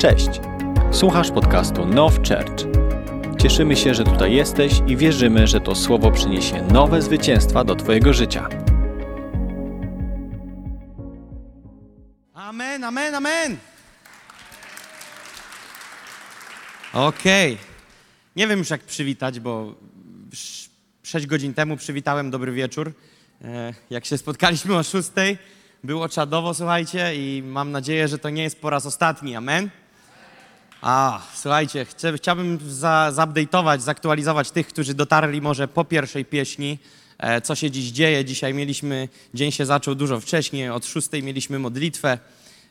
Cześć! Słuchasz podcastu Now Church. Cieszymy się, że tutaj jesteś i wierzymy, że to słowo przyniesie nowe zwycięstwa do Twojego życia. Amen, amen, amen. Okej. Nie wiem już jak przywitać, bo sz- sześć godzin temu przywitałem dobry wieczór. E, Jak się spotkaliśmy o szóstej, było czadowo, słuchajcie, i mam nadzieję, że to nie jest po raz ostatni. Amen. A, słuchajcie, chcę, chciałbym za, zaupdate'ować, zaktualizować tych, którzy dotarli może po pierwszej pieśni, e, co się dziś dzieje. Dzisiaj mieliśmy, dzień się zaczął dużo wcześniej, od szóstej mieliśmy modlitwę,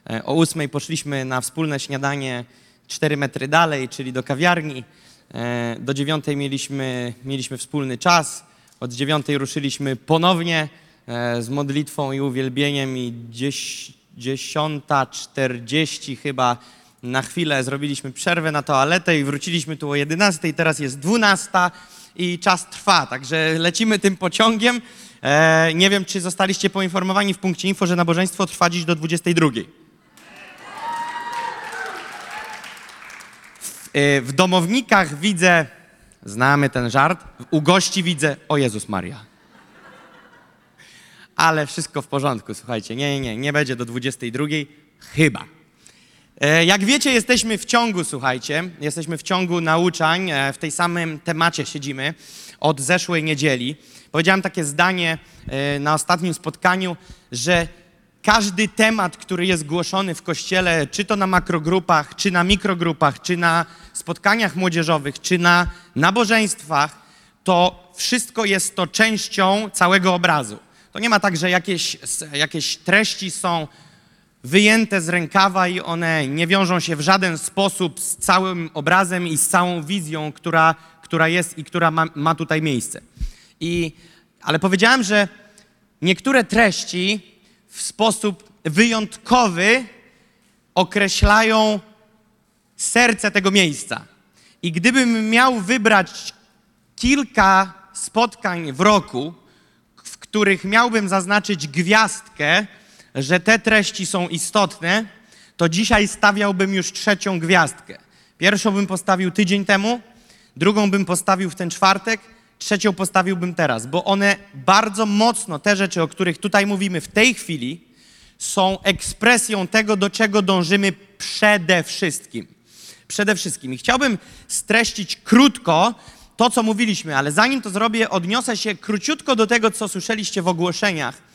e, o ósmej poszliśmy na wspólne śniadanie 4 metry dalej, czyli do kawiarni. E, Do dziewiątej mieliśmy, mieliśmy wspólny czas, od dziewiątej ruszyliśmy ponownie e, z modlitwą i uwielbieniem i dziesiąta czterdzieści chyba na chwilę zrobiliśmy przerwę na toaletę i wróciliśmy tu o 11, teraz jest 12 i czas trwa, także lecimy tym pociągiem. E, nie wiem, czy zostaliście poinformowani w punkcie info, że nabożeństwo trwa dziś do 22. W, e, w domownikach widzę, znamy ten żart, u gości widzę, o Jezus Maria. Ale wszystko w porządku, słuchajcie, nie, nie, nie, nie będzie do 22, chyba. E, Jak wiecie, jesteśmy w ciągu, słuchajcie, jesteśmy w ciągu nauczań, e, w tej samym temacie siedzimy od zeszłej niedzieli. Powiedziałem takie zdanie e, na ostatnim spotkaniu, że każdy temat, który jest głoszony w kościele, czy to na makrogrupach, czy na mikrogrupach, czy na spotkaniach młodzieżowych, czy na nabożeństwach, to wszystko jest to częścią całego obrazu. To nie ma tak, że jakieś, jakieś treści są wyjęte z rękawa i one nie wiążą się w żaden sposób z całym obrazem i z całą wizją, która, która jest i która ma, ma tutaj miejsce. I, ale powiedziałem, że niektóre treści w sposób wyjątkowy określają serce tego miejsca. I gdybym miał wybrać kilka spotkań w roku, w których miałbym zaznaczyć gwiazdkę, że te treści są istotne, to dzisiaj stawiałbym już trzecią gwiazdkę. Pierwszą bym postawił tydzień temu, drugą bym postawił w ten czwartek, trzecią postawiłbym teraz, bo one bardzo mocno, te rzeczy, o których tutaj mówimy w tej chwili, są ekspresją tego, do czego dążymy przede wszystkim. Przede wszystkim. I chciałbym streścić krótko to, co mówiliśmy, ale zanim to zrobię, odniosę się króciutko do tego, co słyszeliście w ogłoszeniach.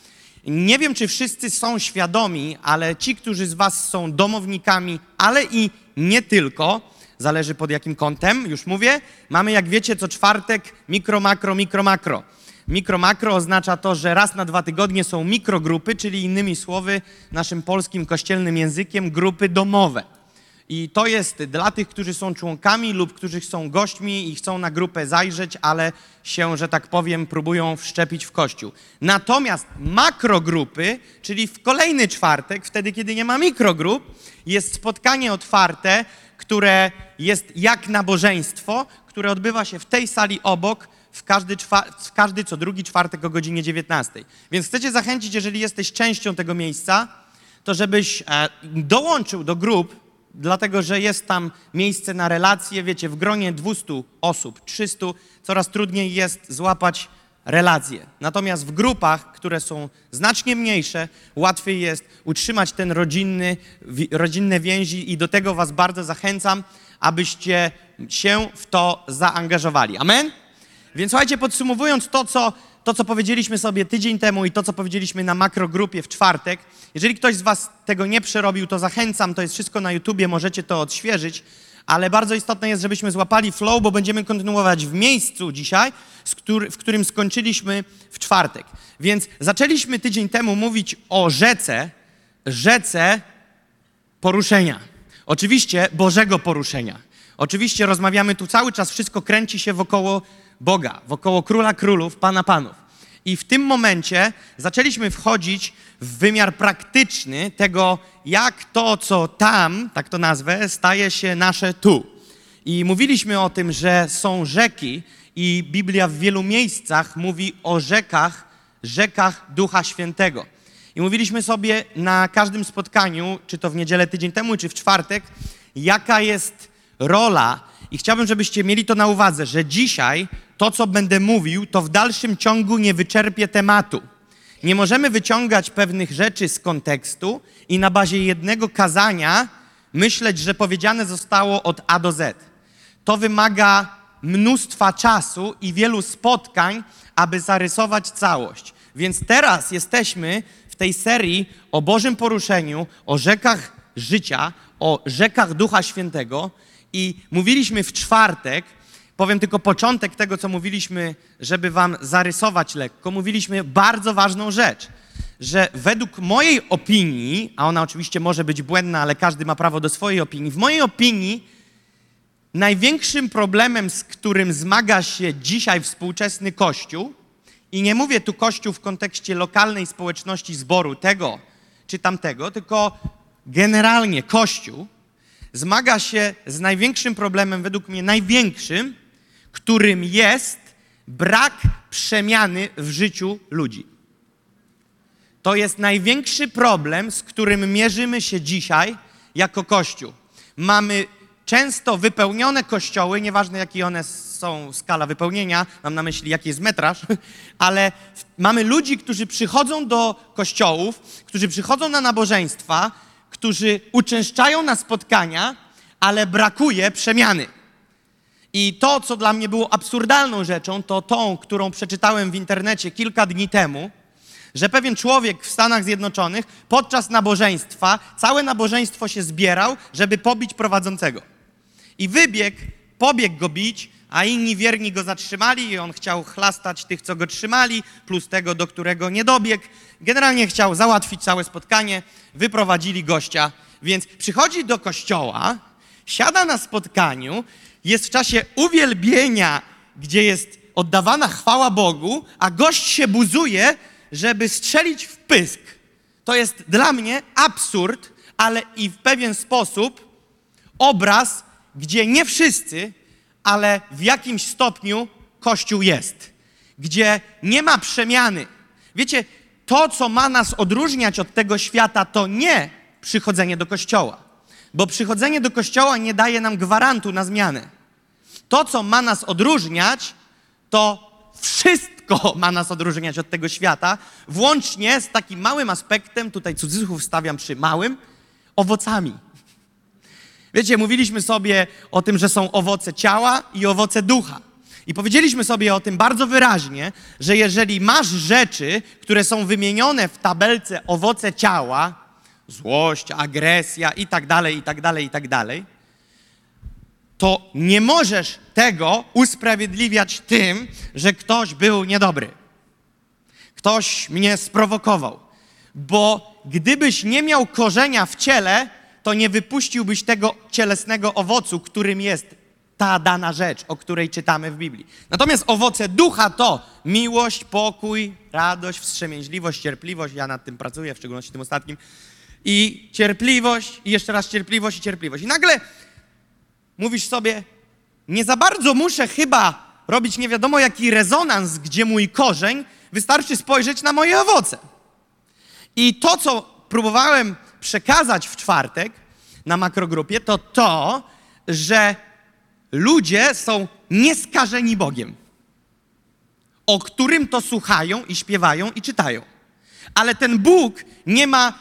Nie wiem, czy wszyscy są świadomi, ale ci, którzy z Was są domownikami, ale i nie tylko, zależy pod jakim kątem, już mówię, mamy, jak wiecie, co czwartek mikro, makro, mikro, makro. Mikro, makro oznacza to, że raz na dwa tygodnie są mikrogrupy, czyli innymi słowy, naszym polskim kościelnym językiem, grupy domowe. I to jest dla tych, którzy są członkami lub którzy są gośćmi i chcą na grupę zajrzeć, ale się, że tak powiem, próbują wszczepić w kościół. Natomiast makrogrupy, czyli w kolejny czwartek, wtedy kiedy nie ma mikrogrup, jest spotkanie otwarte, które jest jak nabożeństwo, które odbywa się w tej sali obok w każdy, w każdy co drugi czwartek o godzinie 19. Więc chcecie zachęcić, jeżeli jesteś częścią tego miejsca, to żebyś e, dołączył do grup, dlatego że jest tam miejsce na relacje. Wiecie, w gronie 200 osób, 300, coraz trudniej jest złapać relacje. Natomiast w grupach, które są znacznie mniejsze, łatwiej jest utrzymać ten rodzinny, rodzinne więzi i do tego Was bardzo zachęcam, abyście się w to zaangażowali. Amen? Więc słuchajcie, podsumowując to co, to, co powiedzieliśmy sobie tydzień temu i to, co powiedzieliśmy na makrogrupie w czwartek, jeżeli ktoś z Was tego nie przerobił, to zachęcam, to jest wszystko na YouTubie, możecie to odświeżyć, ale bardzo istotne jest, żebyśmy złapali flow, bo będziemy kontynuować w miejscu dzisiaj, w którym skończyliśmy w czwartek. Więc zaczęliśmy tydzień temu mówić o rzece, rzece poruszenia. Oczywiście Bożego poruszenia. Oczywiście rozmawiamy tu cały czas, wszystko kręci się wokoło Boga, wokoło Króla Królów, Pana Panów. I w tym momencie zaczęliśmy wchodzić w wymiar praktyczny tego, jak to, co tam, tak to nazwę, staje się nasze tu. I mówiliśmy o tym, że są rzeki i Biblia w wielu miejscach mówi o rzekach, rzekach Ducha Świętego. I mówiliśmy sobie na każdym spotkaniu, czy to w niedzielę tydzień temu, czy w czwartek, jaka jest rola, i chciałbym, żebyście mieli to na uwadze, że dzisiaj to, co będę mówił, to w dalszym ciągu nie wyczerpie tematu. Nie możemy wyciągać pewnych rzeczy z kontekstu i na bazie jednego kazania myśleć, że powiedziane zostało od A do Z. To wymaga mnóstwa czasu i wielu spotkań, aby zarysować całość. Więc teraz jesteśmy w tej serii o Bożym poruszeniu, o rzekach życia, o rzekach Ducha Świętego i mówiliśmy w czwartek, powiem tylko początek tego, co mówiliśmy, żeby wam zarysować lekko. Mówiliśmy bardzo ważną rzecz, że według mojej opinii, a ona oczywiście może być błędna, ale każdy ma prawo do swojej opinii, w mojej opinii największym problemem, z którym zmaga się dzisiaj współczesny Kościół, i nie mówię tu Kościół w kontekście lokalnej społeczności zboru tego czy tamtego, tylko generalnie Kościół zmaga się z największym problemem, według mnie największym, którym jest brak przemiany w życiu ludzi. To jest największy problem, z którym mierzymy się dzisiaj jako Kościół. Mamy często wypełnione kościoły, nieważne jaki one są skala wypełnienia, mam na myśli jaki jest metraż, ale mamy ludzi, którzy przychodzą do kościołów, którzy przychodzą na nabożeństwa, którzy uczęszczają na spotkania, ale brakuje przemiany. I to, co dla mnie było absurdalną rzeczą, to tą, którą przeczytałem w internecie kilka dni temu, że pewien człowiek w Stanach Zjednoczonych podczas nabożeństwa, całe nabożeństwo się zbierał, żeby pobić prowadzącego. I wybiegł, pobiegł go bić, a inni wierni go zatrzymali i on chciał chlastać tych, co go trzymali, plus tego, do którego nie dobiegł. Generalnie chciał załatwić całe spotkanie, wyprowadzili gościa, więc przychodzi do kościoła, siada na spotkaniu, jest w czasie uwielbienia, gdzie jest oddawana chwała Bogu, a gość się buzuje, żeby strzelić w pysk. To jest dla mnie absurd, ale i w pewien sposób obraz, gdzie nie wszyscy, ale w jakimś stopniu Kościół jest, gdzie nie ma przemiany. Wiecie, to, co ma nas odróżniać od tego świata, to nie przychodzenie do Kościoła, bo przychodzenie do Kościoła nie daje nam gwarantu na zmianę. To, co ma nas odróżniać, to wszystko ma nas odróżniać od tego świata, włącznie z takim małym aspektem, tutaj cudzysłów stawiam przy małym, owocami. Wiecie, mówiliśmy sobie o tym, że są owoce ciała i owoce ducha. I powiedzieliśmy sobie o tym bardzo wyraźnie, że jeżeli masz rzeczy, które są wymienione w tabelce owoce ciała, złość, agresja i tak dalej, i tak dalej, i tak dalej, to nie możesz tego usprawiedliwiać tym, że ktoś był niedobry. Ktoś mnie sprowokował. Bo gdybyś nie miał korzenia w ciele, to nie wypuściłbyś tego cielesnego owocu, którym jest ta dana rzecz, o której czytamy w Biblii. Natomiast owoce ducha to miłość, pokój, radość, wstrzemięźliwość, cierpliwość. Ja nad tym pracuję, w szczególności tym ostatnim. I cierpliwość, i jeszcze raz cierpliwość i cierpliwość. I nagle mówisz sobie, nie za bardzo muszę chyba robić nie wiadomo jaki rezonans, gdzie mój korzeń, wystarczy spojrzeć na moje owoce. I to, co próbowałem przekazać w czwartek na makrogrupie, to to, że ludzie są nieskażeni Bogiem, o którym to słuchają i śpiewają i czytają. Ale ten Bóg nie ma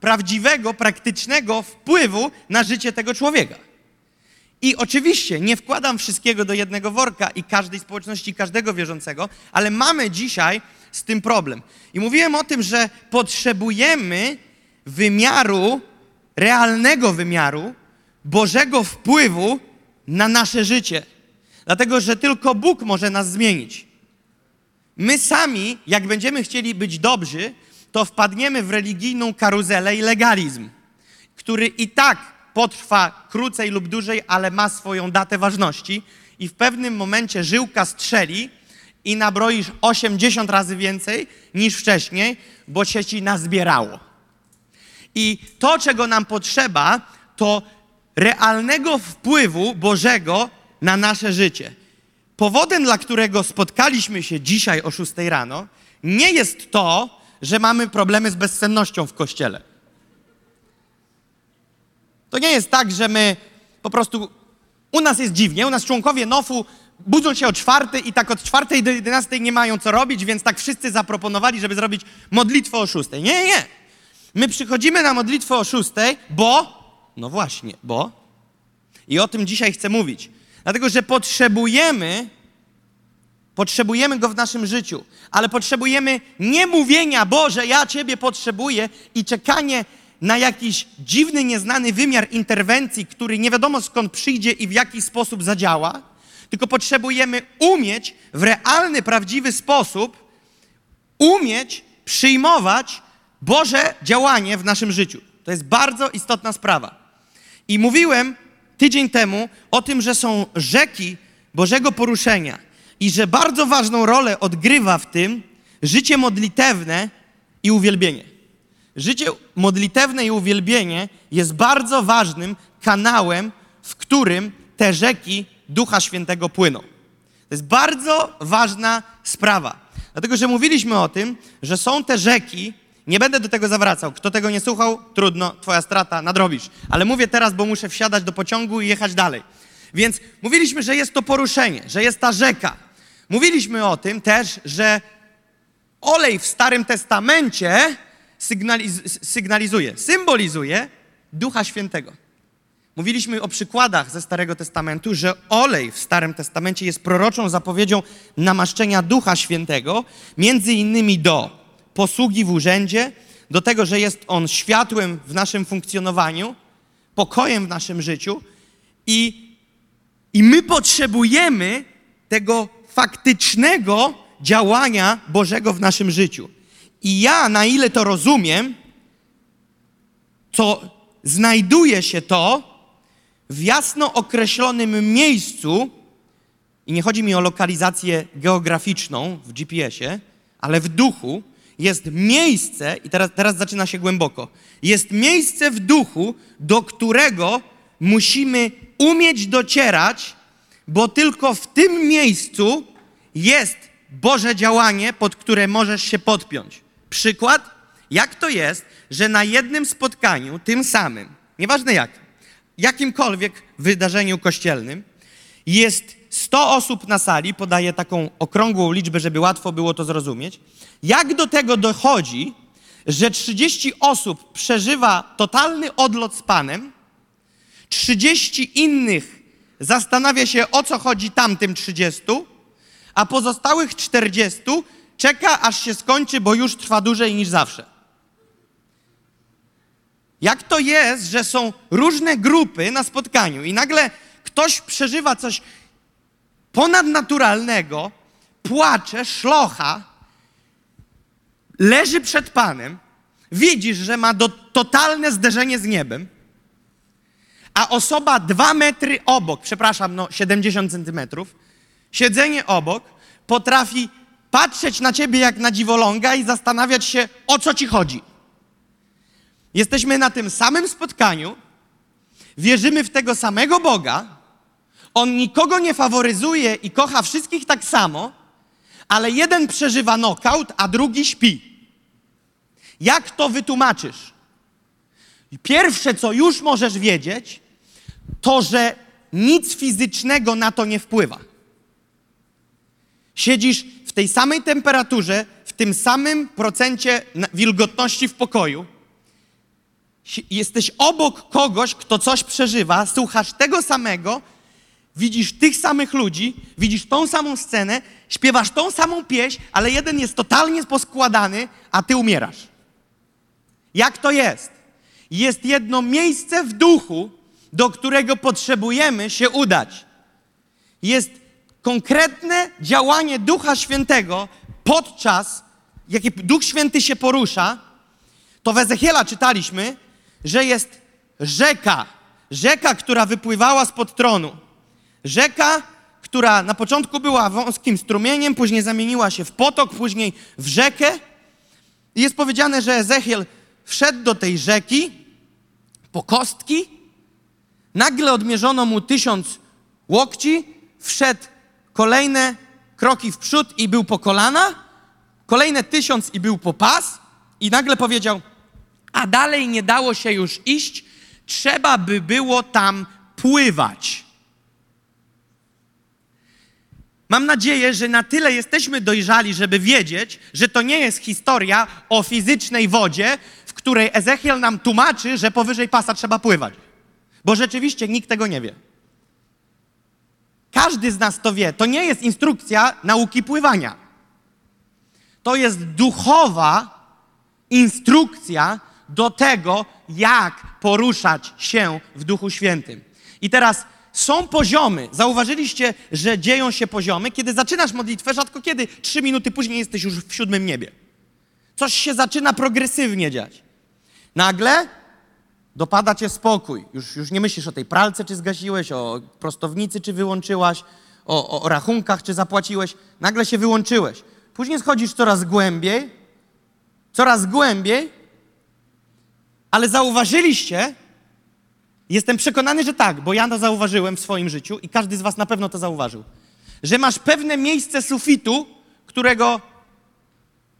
prawdziwego, praktycznego wpływu na życie tego człowieka. I oczywiście nie wkładam wszystkiego do jednego worka i każdej społeczności, każdego wierzącego, ale mamy dzisiaj z tym problem. I mówiłem o tym, że potrzebujemy wymiaru, realnego wymiaru Bożego wpływu na nasze życie. Dlatego, że tylko Bóg może nas zmienić. My sami, jak będziemy chcieli być dobrzy, to wpadniemy w religijną karuzelę i legalizm, który i tak potrwa krócej lub dłużej, ale ma swoją datę ważności i w pewnym momencie żyłka strzeli i nabroisz 80 razy więcej niż wcześniej, bo się ci nazbierało. I to, czego nam potrzeba, to realnego wpływu Bożego na nasze życie. Powodem, dla którego spotkaliśmy się dzisiaj o 6 rano, nie jest to, że mamy problemy z bezsennością w kościele. To nie jest tak, że my po prostu u nas jest dziwnie, u nas członkowie NOF-u budzą się o czwartej i tak od czwartej do jedenastej nie mają co robić, więc tak wszyscy zaproponowali, żeby zrobić modlitwę o szóstej. Nie, nie, nie. My przychodzimy na modlitwę o szóstej, bo, no właśnie, bo, i o tym dzisiaj chcę mówić. Dlatego, że potrzebujemy, potrzebujemy go w naszym życiu, ale potrzebujemy nie mówienia, Boże, ja Ciebie potrzebuję i czekanie na jakiś dziwny, nieznany wymiar interwencji, który nie wiadomo skąd przyjdzie i w jaki sposób zadziała, tylko potrzebujemy umieć w realny, prawdziwy sposób umieć przyjmować Boże działanie w naszym życiu. To jest bardzo istotna sprawa. I mówiłem tydzień temu o tym, że są rzeki Bożego poruszenia i że bardzo ważną rolę odgrywa w tym życie modlitewne i uwielbienie. Życie modlitewne i uwielbienie jest bardzo ważnym kanałem, w którym te rzeki Ducha Świętego płyną. To jest bardzo ważna sprawa. Dlatego, że mówiliśmy o tym, że są te rzeki, nie będę do tego zawracał. Kto tego nie słuchał, trudno, twoja strata, nadrobisz. Ale mówię teraz, bo muszę wsiadać do pociągu i jechać dalej. Więc mówiliśmy, że jest to poruszenie, że jest ta rzeka. Mówiliśmy o tym też, że olej w Starym Testamencie sygnaliz sygnalizuje, symbolizuje Ducha Świętego. Mówiliśmy o przykładach ze Starego Testamentu, że olej w Starym Testamencie jest proroczą zapowiedzią namaszczenia Ducha Świętego, między innymi do posługi w urzędzie, do tego, że jest on światłem w naszym funkcjonowaniu, pokojem w naszym życiu i, i my potrzebujemy tego faktycznego działania Bożego w naszym życiu. I ja, na ile to rozumiem, to znajduje się to w jasno określonym miejscu, i nie chodzi mi o lokalizację geograficzną w GPS-ie, ale w duchu, jest miejsce, i teraz, teraz zaczyna się głęboko, jest miejsce w duchu, do którego musimy umieć docierać, bo tylko w tym miejscu jest Boże działanie, pod które możesz się podpiąć. Przykład, jak to jest, że na jednym spotkaniu, tym samym, nieważne jak, jakimkolwiek wydarzeniu kościelnym, jest 100 osób na sali, podaję taką okrągłą liczbę, żeby łatwo było to zrozumieć. Jak do tego dochodzi, że 30 osób przeżywa totalny odlot z Panem, 30 innych zastanawia się, o co chodzi tamtym 30, a pozostałych 40 czeka, aż się skończy, bo już trwa dłużej niż zawsze. Jak to jest, że są różne grupy na spotkaniu i nagle ktoś przeżywa coś ponadnaturalnego, płacze, szlocha, leży przed Panem, widzisz, że ma do, totalne zderzenie z niebem, a osoba dwa metry obok, przepraszam, no 70 centymetrów, siedzenie obok, potrafi patrzeć na ciebie jak na dziwoląga i zastanawiać się, o co ci chodzi. Jesteśmy na tym samym spotkaniu, wierzymy w tego samego Boga, On nikogo nie faworyzuje i kocha wszystkich tak samo, ale jeden przeżywa nokaut, a drugi śpi. Jak to wytłumaczysz? Pierwsze, co już możesz wiedzieć, to, że nic fizycznego na to nie wpływa. Siedzisz tej samej temperaturze, w tym samym procencie wilgotności w pokoju. Jesteś obok kogoś, kto coś przeżywa, słuchasz tego samego, widzisz tych samych ludzi, widzisz tą samą scenę, śpiewasz tą samą pieśń, ale jeden jest totalnie poskładany, a ty umierasz. Jak to jest? Jest jedno miejsce w duchu, do którego potrzebujemy się udać. Jest konkretne działanie Ducha Świętego podczas, jakie Duch Święty się porusza, to w Ezechiela czytaliśmy, że jest rzeka, rzeka, która wypływała spod tronu. Rzeka, która na początku była wąskim strumieniem, później zamieniła się w potok, później w rzekę. I jest powiedziane, że Ezechiel wszedł do tej rzeki po kostki, nagle odmierzono mu tysiąc łokci, wszedł kolejne kroki w przód i był po kolana, kolejne tysiąc i był po pas i nagle powiedział, a dalej nie dało się już iść, trzeba by było tam pływać. Mam nadzieję, że na tyle jesteśmy dojrzali, żeby wiedzieć, że to nie jest historia o fizycznej wodzie, w której Ezechiel nam tłumaczy, że powyżej pasa trzeba pływać. Bo rzeczywiście nikt tego nie wie. Każdy z nas to wie. To nie jest instrukcja nauki pływania. To jest duchowa instrukcja do tego, jak poruszać się w Duchu Świętym. I teraz są poziomy. Zauważyliście, że dzieją się poziomy. Kiedy zaczynasz modlitwę, rzadko kiedy trzy minuty później jesteś już w siódmym niebie. Coś się zaczyna progresywnie dziać. Nagle dopada cię spokój. Już, już nie myślisz o tej pralce, czy zgasiłeś, o prostownicy, czy wyłączyłaś, o, o, rachunkach, czy zapłaciłeś. Nagle się wyłączyłeś. Później schodzisz coraz głębiej, coraz głębiej, ale zauważyliście, jestem przekonany, że tak, bo ja to zauważyłem w swoim życiu i każdy z was na pewno to zauważył, że masz pewne miejsce sufitu, którego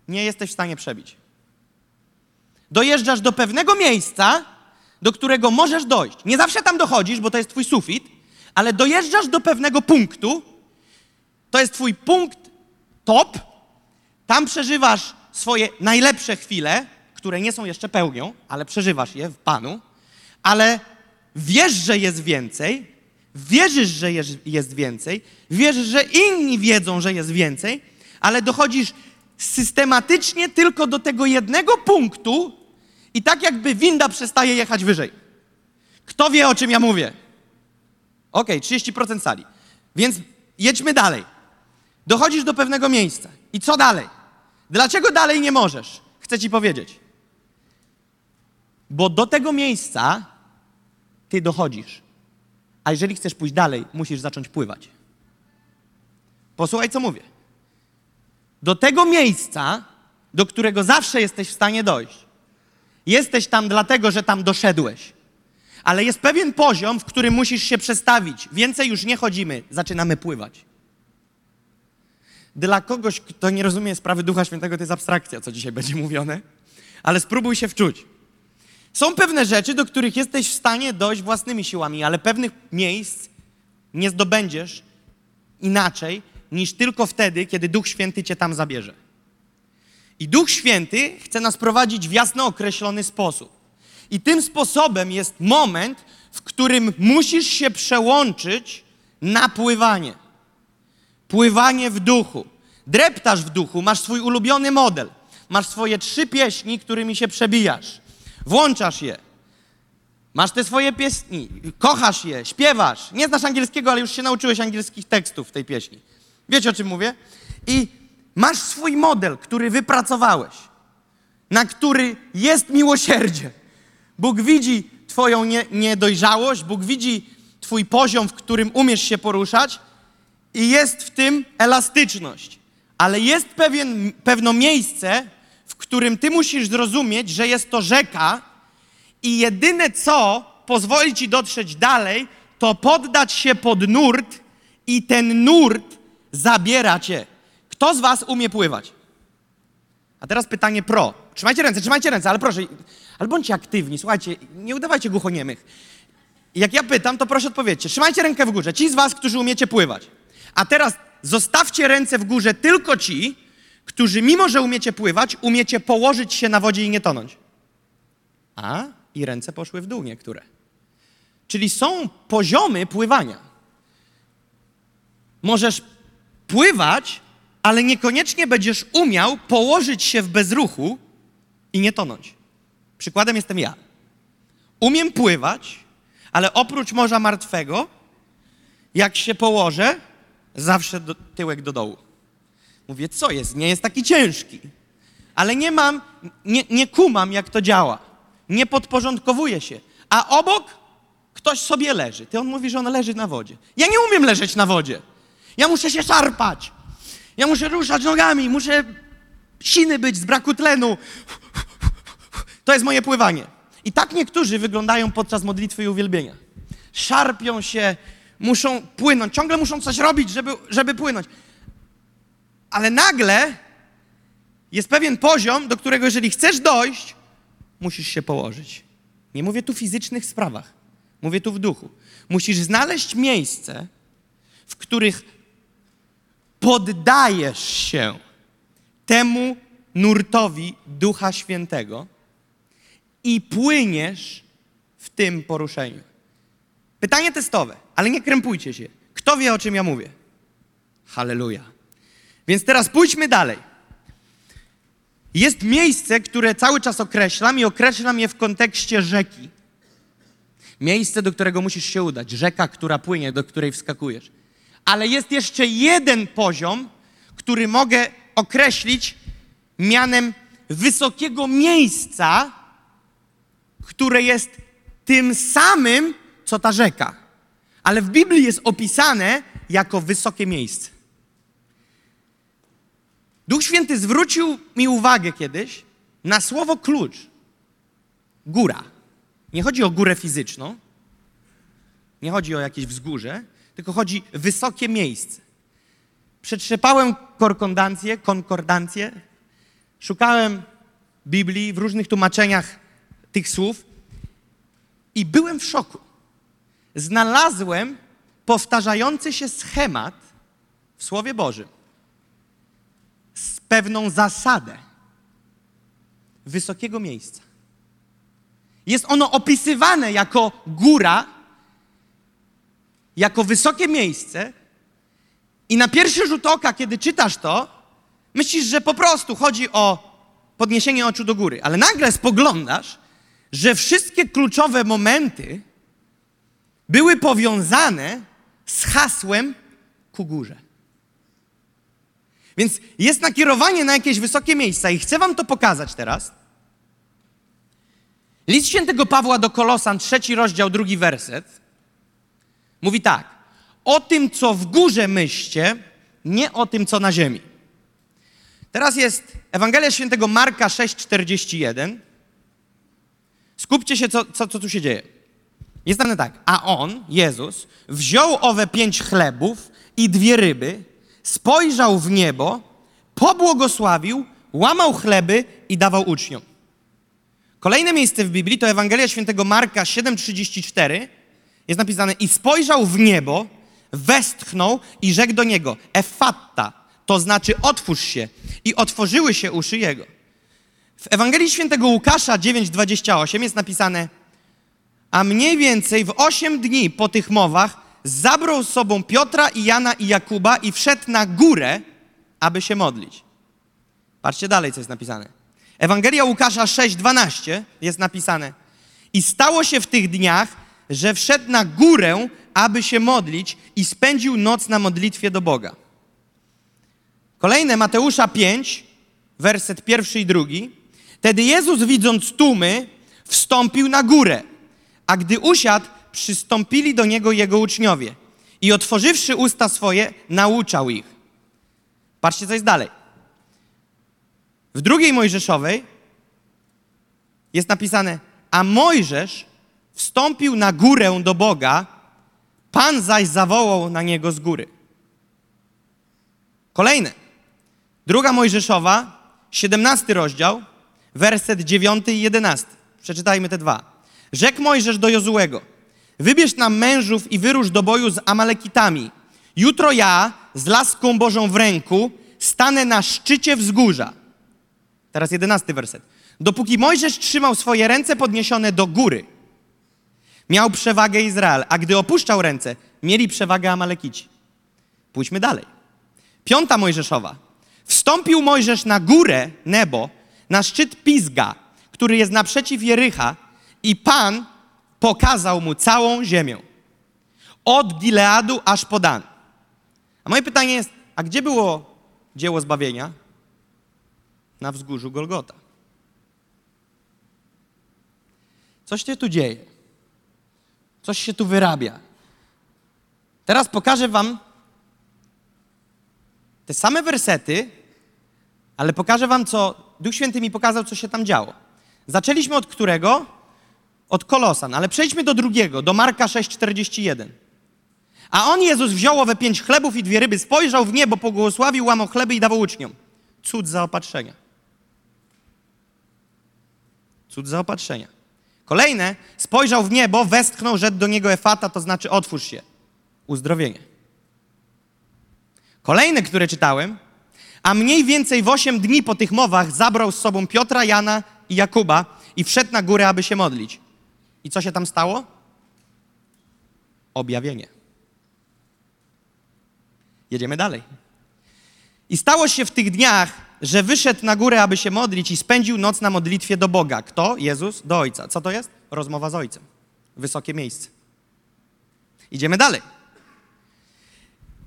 nie jesteś w stanie przebić. Dojeżdżasz do pewnego miejsca, do którego możesz dojść. Nie zawsze tam dochodzisz, bo to jest twój sufit, ale dojeżdżasz do pewnego punktu, to jest twój punkt top, tam przeżywasz swoje najlepsze chwile, które nie są jeszcze pełnią, ale przeżywasz je w Panu, ale wiesz, że jest więcej, wierzysz, że jest, więcej, wierzysz, że inni wiedzą, że jest więcej, ale dochodzisz systematycznie tylko do tego jednego punktu i tak jakby winda przestaje jechać wyżej. Kto wie, o czym ja mówię? Okej, 30% sali. Więc jedźmy dalej. Dochodzisz do pewnego miejsca. I co dalej? Dlaczego dalej nie możesz? Chcę ci powiedzieć. Bo do tego miejsca ty dochodzisz. A jeżeli chcesz pójść dalej, musisz zacząć pływać. Posłuchaj, co mówię. Do tego miejsca, do którego zawsze jesteś w stanie dojść, jesteś tam dlatego, że tam doszedłeś. Ale jest pewien poziom, w którym musisz się przestawić. Więcej już nie chodzimy, zaczynamy pływać. Dla kogoś, kto nie rozumie sprawy Ducha Świętego, to jest abstrakcja, co dzisiaj będzie mówione, ale spróbuj się wczuć. Są pewne rzeczy, do których jesteś w stanie dojść własnymi siłami, ale pewnych miejsc nie zdobędziesz inaczej niż tylko wtedy, kiedy Duch Święty cię tam zabierze. I Duch Święty chce nas prowadzić w jasno określony sposób. I tym sposobem jest moment, w którym musisz się przełączyć na pływanie. Pływanie w duchu. Dreptasz w duchu, masz swój ulubiony model. Masz swoje trzy pieśni, którymi się przebijasz. Włączasz je. Masz te swoje pieśni, kochasz je, śpiewasz. Nie znasz angielskiego, ale już się nauczyłeś angielskich tekstów w tej pieśni. Wiecie o czym mówię? I masz swój model, który wypracowałeś, na który jest miłosierdzie. Bóg widzi Twoją nie, niedojrzałość, Bóg widzi Twój poziom, w którym umiesz się poruszać i jest w tym elastyczność. Ale jest pewien, pewne miejsce, w którym Ty musisz zrozumieć, że jest to rzeka i jedyne co pozwoli Ci dotrzeć dalej, to poddać się pod nurt i ten nurt zabiera Cię. Kto z Was umie pływać? A teraz pytanie pro. Trzymajcie ręce, trzymajcie ręce, ale proszę, ale bądźcie aktywni, słuchajcie, nie udawajcie głuchoniemych. Jak ja pytam, to proszę odpowiedzcie. Trzymajcie rękę w górze. Ci z was, którzy umiecie pływać. A teraz zostawcie ręce w górze tylko ci, którzy mimo, że umiecie pływać, umiecie położyć się na wodzie i nie tonąć. A, i ręce poszły w dół niektóre. Czyli są poziomy pływania. Możesz pływać, ale niekoniecznie będziesz umiał położyć się w bezruchu i nie tonąć. Przykładem jestem ja. Umiem pływać, ale oprócz Morza Martwego, jak się położę, zawsze do, tyłek do dołu. Mówię, co jest? Nie jest taki ciężki. Ale nie mam, nie, nie kumam, jak to działa. Nie podporządkowuję się. A obok ktoś sobie leży. Ty on mówi, że on leży na wodzie. Ja nie umiem leżeć na wodzie. Ja muszę się szarpać. Ja muszę ruszać nogami, muszę siny być z braku tlenu. To jest moje pływanie. I tak niektórzy wyglądają podczas modlitwy i uwielbienia. Szarpią się, muszą płynąć, ciągle muszą coś robić, żeby, żeby płynąć. Ale nagle jest pewien poziom, do którego jeżeli chcesz dojść, musisz się położyć. Nie mówię tu fizycznych sprawach. Mówię tu w duchu. Musisz znaleźć miejsce, w których poddajesz się temu nurtowi Ducha Świętego i płyniesz w tym poruszeniu. Pytanie testowe, ale nie krępujcie się. Kto wie, o czym ja mówię? Halleluja. Więc teraz pójdźmy dalej. Jest miejsce, które cały czas określam i określam je w kontekście rzeki. Miejsce, do którego musisz się udać. Rzeka, która płynie, do której wskakujesz. Ale jest jeszcze jeden poziom, który mogę określić mianem wysokiego miejsca, które jest tym samym, co ta rzeka. Ale w Biblii jest opisane jako wysokie miejsce. Duch Święty zwrócił mi uwagę kiedyś na słowo klucz. Góra. Nie chodzi o górę fizyczną, nie chodzi o jakieś wzgórze, tylko chodzi wysokie miejsce. Przetrzepałem korkondancję, konkordancję, szukałem Biblii w różnych tłumaczeniach tych słów i byłem w szoku. Znalazłem powtarzający się schemat w Słowie Bożym z pewną zasadę wysokiego miejsca. Jest ono opisywane jako góra, jako wysokie miejsce, i na pierwszy rzut oka, kiedy czytasz to, myślisz, że po prostu chodzi o podniesienie oczu do góry, ale nagle spoglądasz, że wszystkie kluczowe momenty były powiązane z hasłem ku górze. Więc jest nakierowanie na jakieś wysokie miejsca i chcę wam to pokazać teraz. List świętego Pawła do Kolosan, trzeci rozdział, drugi werset, mówi tak. O tym, co w górze myślcie, nie o tym, co na ziemi. Teraz jest Ewangelia świętego Marka 6,41. Skupcie się, co, co, co tu się dzieje. Jest tam tak. A on, Jezus, wziął owe pięć chlebów i dwie ryby, spojrzał w niebo, pobłogosławił, łamał chleby i dawał uczniom. Kolejne miejsce w Biblii to Ewangelia świętego Marka 7,34. Jest napisane i spojrzał w niebo, westchnął i rzekł do niego Efatta, to znaczy otwórz się. I otworzyły się uszy jego. W Ewangelii świętego Łukasza 9,28 jest napisane a mniej więcej w osiem dni po tych mowach zabrał z sobą Piotra i Jana i Jakuba i wszedł na górę, aby się modlić. Patrzcie dalej, co jest napisane. Ewangelia Łukasza 6,12 jest napisane. I stało się w tych dniach, że wszedł na górę, aby się modlić i spędził noc na modlitwie do Boga. Kolejne, Mateusza 5, werset pierwszy i drugi. Wtedy Jezus, widząc tłumy, wstąpił na górę, a gdy usiadł, przystąpili do Niego Jego uczniowie i otworzywszy usta swoje, nauczał ich. Patrzcie, co jest dalej. W drugiej Mojżeszowej jest napisane, a Mojżesz wstąpił na górę do Boga, Pan zaś zawołał na niego z góry. Kolejne. Druga Mojżeszowa, 17 rozdział, werset 9 i 11. Przeczytajmy te dwa. Rzekł Mojżesz do Jozułego, wybierz nam mężów i wyrusz do boju z Amalekitami. Jutro ja z laską Bożą w ręku stanę na szczycie wzgórza. Teraz jedenasty werset. Dopóki Mojżesz trzymał swoje ręce podniesione do góry, miał przewagę Izrael, a gdy opuszczał ręce, mieli przewagę Amalekici. Pójdźmy dalej. Piąta Mojżeszowa. Wstąpił Mojżesz na górę Nebo, na szczyt Pizga, który jest naprzeciw Jericha i Pan pokazał mu całą ziemię. Od Gileadu aż po Dan. A moje pytanie jest, a gdzie było dzieło zbawienia? Na wzgórzu Golgota. Coś się tu dzieje. Coś się tu wyrabia. Teraz pokażę wam te same wersety, ale pokażę wam, co Duch Święty mi pokazał, co się tam działo. Zaczęliśmy od którego? Od Kolosan, ale przejdźmy do drugiego, do Marka 6,41. A on, Jezus, wziął owe pięć chlebów i dwie ryby, spojrzał w niebo, pobłogosławił, łamał chleby i dawał uczniom. Cud zaopatrzenia. Cud zaopatrzenia. Kolejne, spojrzał w niebo, westchnął, rzekł do niego Efata, to znaczy otwórz się. Uzdrowienie. Kolejne, które czytałem, a mniej więcej w osiem dni po tych mowach zabrał z sobą Piotra, Jana i Jakuba i wszedł na górę, aby się modlić. I co się tam stało? Objawienie. Jedziemy dalej. I stało się w tych dniach, że wyszedł na górę, aby się modlić i spędził noc na modlitwie do Boga. Kto? Jezus do Ojca. Co to jest? Rozmowa z Ojcem. Wysokie miejsce. Idziemy dalej.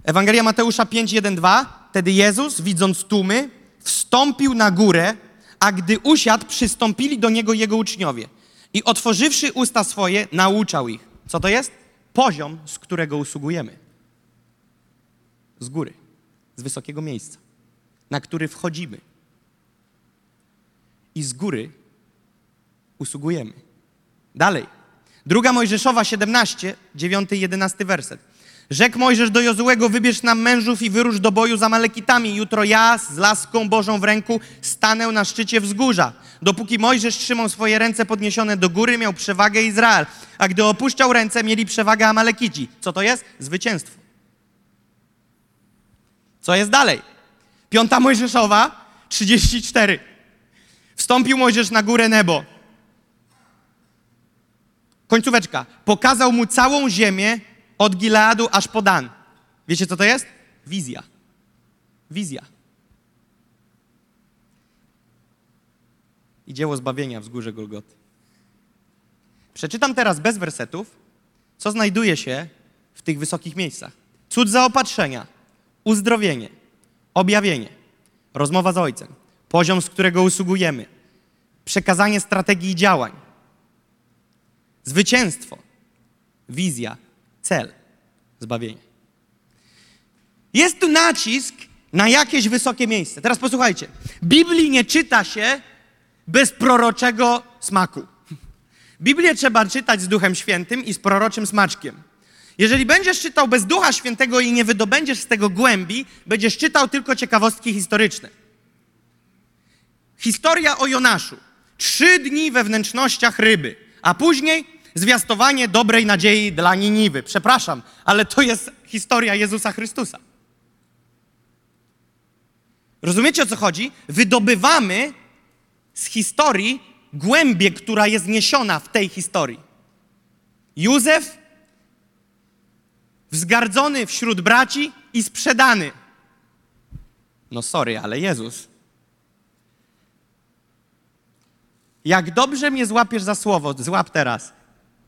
Ewangelia Mateusza 5, 1, 2. Wtedy Jezus, widząc tłumy, wstąpił na górę, a gdy usiadł, przystąpili do Niego Jego uczniowie. I otworzywszy usta swoje, nauczał ich. Co to jest? Poziom, z którego usługujemy. Z góry, z wysokiego miejsca, na który wchodzimy. I z góry usługujemy. Dalej. Druga Mojżeszowa 17, 9 i 11 werset. Rzekł Mojżesz do Jozułego, wybierz nam mężów i wyrusz do boju z Amalekitami. Jutro ja z laską Bożą w ręku stanę na szczycie wzgórza. Dopóki Mojżesz trzymał swoje ręce podniesione do góry, miał przewagę Izrael. A gdy opuszczał ręce, mieli przewagę Amalekici. Co to jest? Zwycięstwo. Co jest dalej? Piąta Mojżeszowa, 34. Wstąpił Mojżesz na górę Nebo. Końcóweczka. Pokazał mu całą ziemię od Gileadu aż po Dan. Wiecie, co to jest? Wizja. Wizja. I dzieło zbawienia wzgórze Golgoty. Przeczytam teraz bez wersetów, co znajduje się w tych wysokich miejscach. Cud zaopatrzenia, uzdrowienie, objawienie, rozmowa z Ojcem, poziom, z którego usługujemy, przekazanie strategii działań, zwycięstwo, wizja, cel, zbawienie. Jest tu nacisk na jakieś wysokie miejsce. Teraz posłuchajcie. Biblii nie czyta się bez proroczego smaku. Biblię trzeba czytać z Duchem Świętym i z proroczym smaczkiem. Jeżeli będziesz czytał bez Ducha Świętego i nie wydobędziesz z tego głębi, będziesz czytał tylko ciekawostki historyczne. Historia o Jonaszu. Trzy dni we wnętrznościach ryby, a później zwiastowanie dobrej nadziei dla Niniwy. Przepraszam, ale to jest historia Jezusa Chrystusa. Rozumiecie o co chodzi? Wydobywamy z historii głębię, która jest niesiona w tej historii. Józef wzgardzony wśród braci i sprzedany. No sorry, ale Jezus. Jak dobrze mnie złapiesz za słowo, złap teraz.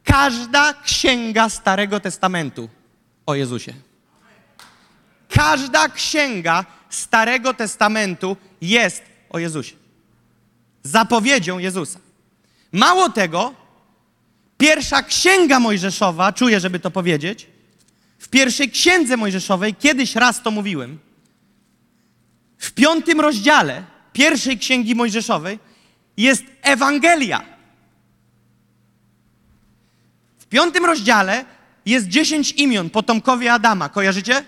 Każda księga Starego Testamentu o Jezusie. Każda księga Starego Testamentu jest o Jezusie. Zapowiedzią Jezusa. Mało tego, pierwsza księga Mojżeszowa, czuję, żeby to powiedzieć, w pierwszej księdze Mojżeszowej, kiedyś raz to mówiłem, w piątym rozdziale pierwszej księgi Mojżeszowej jest Ewangelia. W piątym rozdziale jest dziesięć imion potomkowie Adama. Kojarzycie?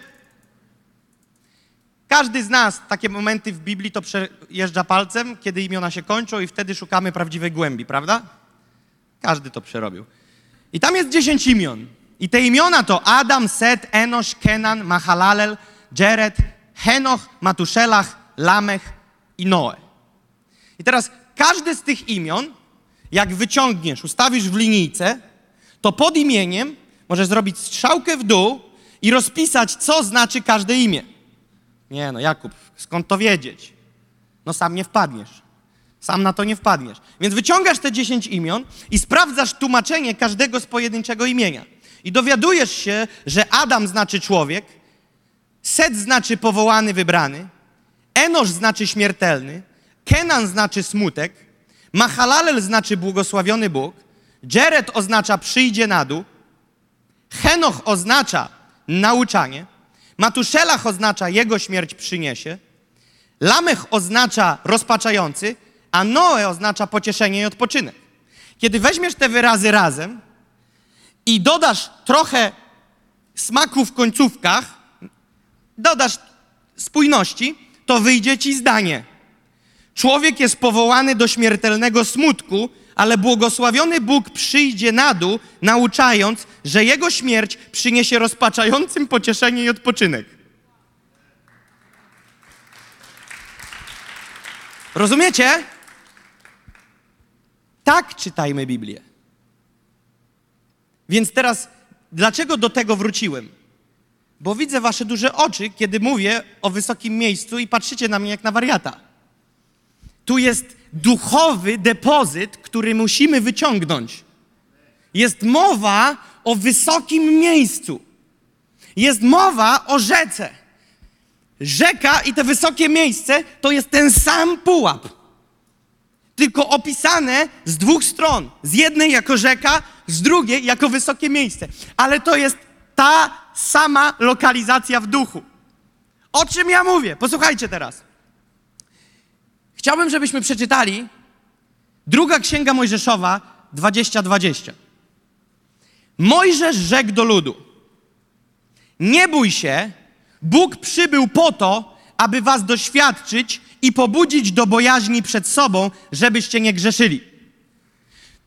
Każdy z nas takie momenty w Biblii to przejeżdża palcem, kiedy imiona się kończą i wtedy szukamy prawdziwej głębi, prawda? Każdy to przerobił. I tam jest dziesięć imion. I te imiona to Adam, Set, Enosz, Kenan, Mahalalel, Jared, Henoch, Matuszelach, Lamech i Noe. I teraz każdy z tych imion, jak wyciągniesz, ustawisz w linijce, to pod imieniem możesz zrobić strzałkę w dół i rozpisać, co znaczy każde imię. Nie no, Jakub, skąd to wiedzieć? No sam nie wpadniesz. Sam na to nie wpadniesz. Więc wyciągasz te dziesięć imion i sprawdzasz tłumaczenie każdego z pojedynczego imienia. I dowiadujesz się, że Adam znaczy człowiek, Set znaczy powołany, wybrany, Enosz znaczy śmiertelny, Kenan znaczy smutek, Mahalalel znaczy błogosławiony Bóg, Jared oznacza przyjdzie na dół, Henoch oznacza nauczanie, Matuszelach oznacza jego śmierć przyniesie, Lamech oznacza rozpaczający, a Noe oznacza pocieszenie i odpoczynek. Kiedy weźmiesz te wyrazy razem i dodasz trochę smaku w końcówkach, dodasz spójności, to wyjdzie ci zdanie. Człowiek jest powołany do śmiertelnego smutku, ale błogosławiony Bóg przyjdzie na dół, nauczając, że Jego śmierć przyniesie rozpaczającym pocieszenie i odpoczynek. Rozumiecie? Tak czytajmy Biblię. Więc teraz, dlaczego do tego wróciłem? Bo widzę wasze duże oczy, kiedy mówię o wysokim miejscu i patrzycie na mnie jak na wariata. Tu jest duchowy depozyt, który musimy wyciągnąć. Jest mowa o wysokim miejscu. Jest mowa o rzece. Rzeka i te wysokie miejsce to jest ten sam pułap. Tylko opisane z dwóch stron. Z jednej jako rzeka, z drugiej jako wysokie miejsce. Ale to jest ta sama lokalizacja w duchu. O czym ja mówię? Posłuchajcie teraz. Chciałbym, żebyśmy przeczytali druga księga Mojżeszowa 20:20. Mojżesz rzekł do ludu: Nie bój się, Bóg przybył po to, aby was doświadczyć i pobudzić do bojaźni przed sobą, żebyście nie grzeszyli.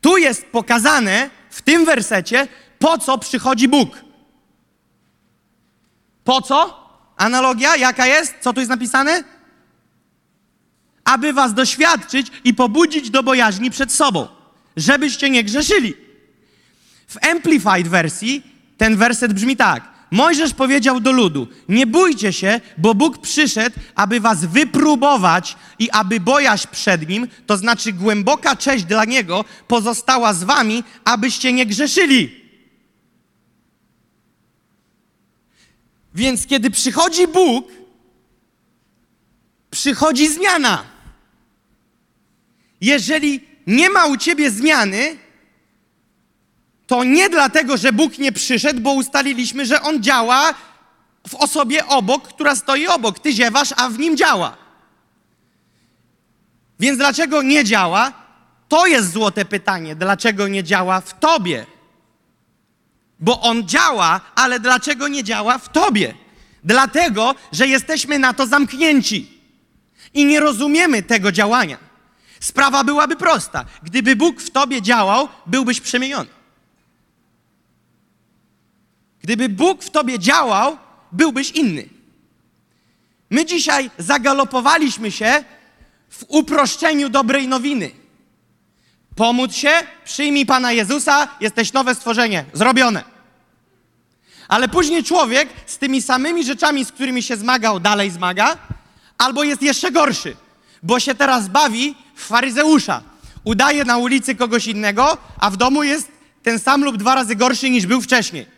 Tu jest pokazane w tym wersecie, po co przychodzi Bóg. Po co? Analogia jaka jest? Co tu jest napisane? Aby was doświadczyć i pobudzić do bojaźni przed sobą, żebyście nie grzeszyli. W Amplified wersji ten werset brzmi tak. Mojżesz powiedział do ludu: Nie bójcie się, bo Bóg przyszedł, aby was wypróbować i aby bojaźń przed nim, to znaczy głęboka cześć dla niego, pozostała z wami, abyście nie grzeszyli. Więc kiedy przychodzi Bóg, przychodzi zmiana. Jeżeli nie ma u ciebie zmiany, to nie dlatego, że Bóg nie przyszedł, bo ustaliliśmy, że On działa w osobie obok, która stoi obok. Ty ziewasz, a w nim działa. Więc dlaczego nie działa? To jest złote pytanie. Dlaczego nie działa w tobie? Bo On działa, ale dlaczego nie działa w tobie? Dlatego, że jesteśmy na to zamknięci i nie rozumiemy tego działania. Sprawa byłaby prosta. Gdyby Bóg w tobie działał, byłbyś przemieniony. Gdyby Bóg w tobie działał, byłbyś inny. My dzisiaj zagalopowaliśmy się w uproszczeniu dobrej nowiny. Pomóc się, przyjmij Pana Jezusa, jesteś nowe stworzenie, zrobione. Ale później człowiek z tymi samymi rzeczami, z którymi się zmagał, dalej zmaga, albo jest jeszcze gorszy, bo się teraz bawi w faryzeusza. Udaje na ulicy kogoś innego, a w domu jest ten sam lub dwa razy gorszy niż był wcześniej.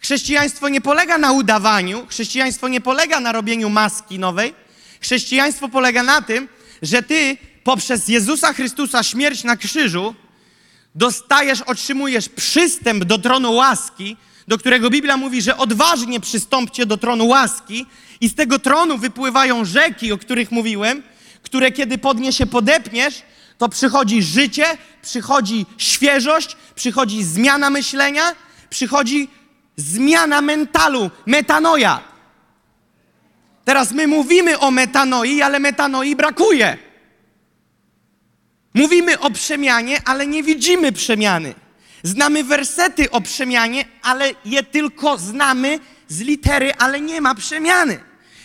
Chrześcijaństwo nie polega na udawaniu, chrześcijaństwo nie polega na robieniu maski nowej. Chrześcijaństwo polega na tym, że ty poprzez Jezusa Chrystusa śmierć na krzyżu dostajesz, otrzymujesz przystęp do tronu łaski, do którego Biblia mówi, że odważnie przystąpcie do tronu łaski i z tego tronu wypływają rzeki, o których mówiłem, które kiedy podniesie podepniesz, to przychodzi życie, przychodzi świeżość, przychodzi zmiana myślenia, przychodzi zmiana mentalu, metanoja. Teraz my mówimy o metanoi, ale metanoi brakuje. Mówimy o przemianie, ale nie widzimy przemiany. Znamy wersety o przemianie, ale je tylko znamy z litery, ale nie ma przemiany.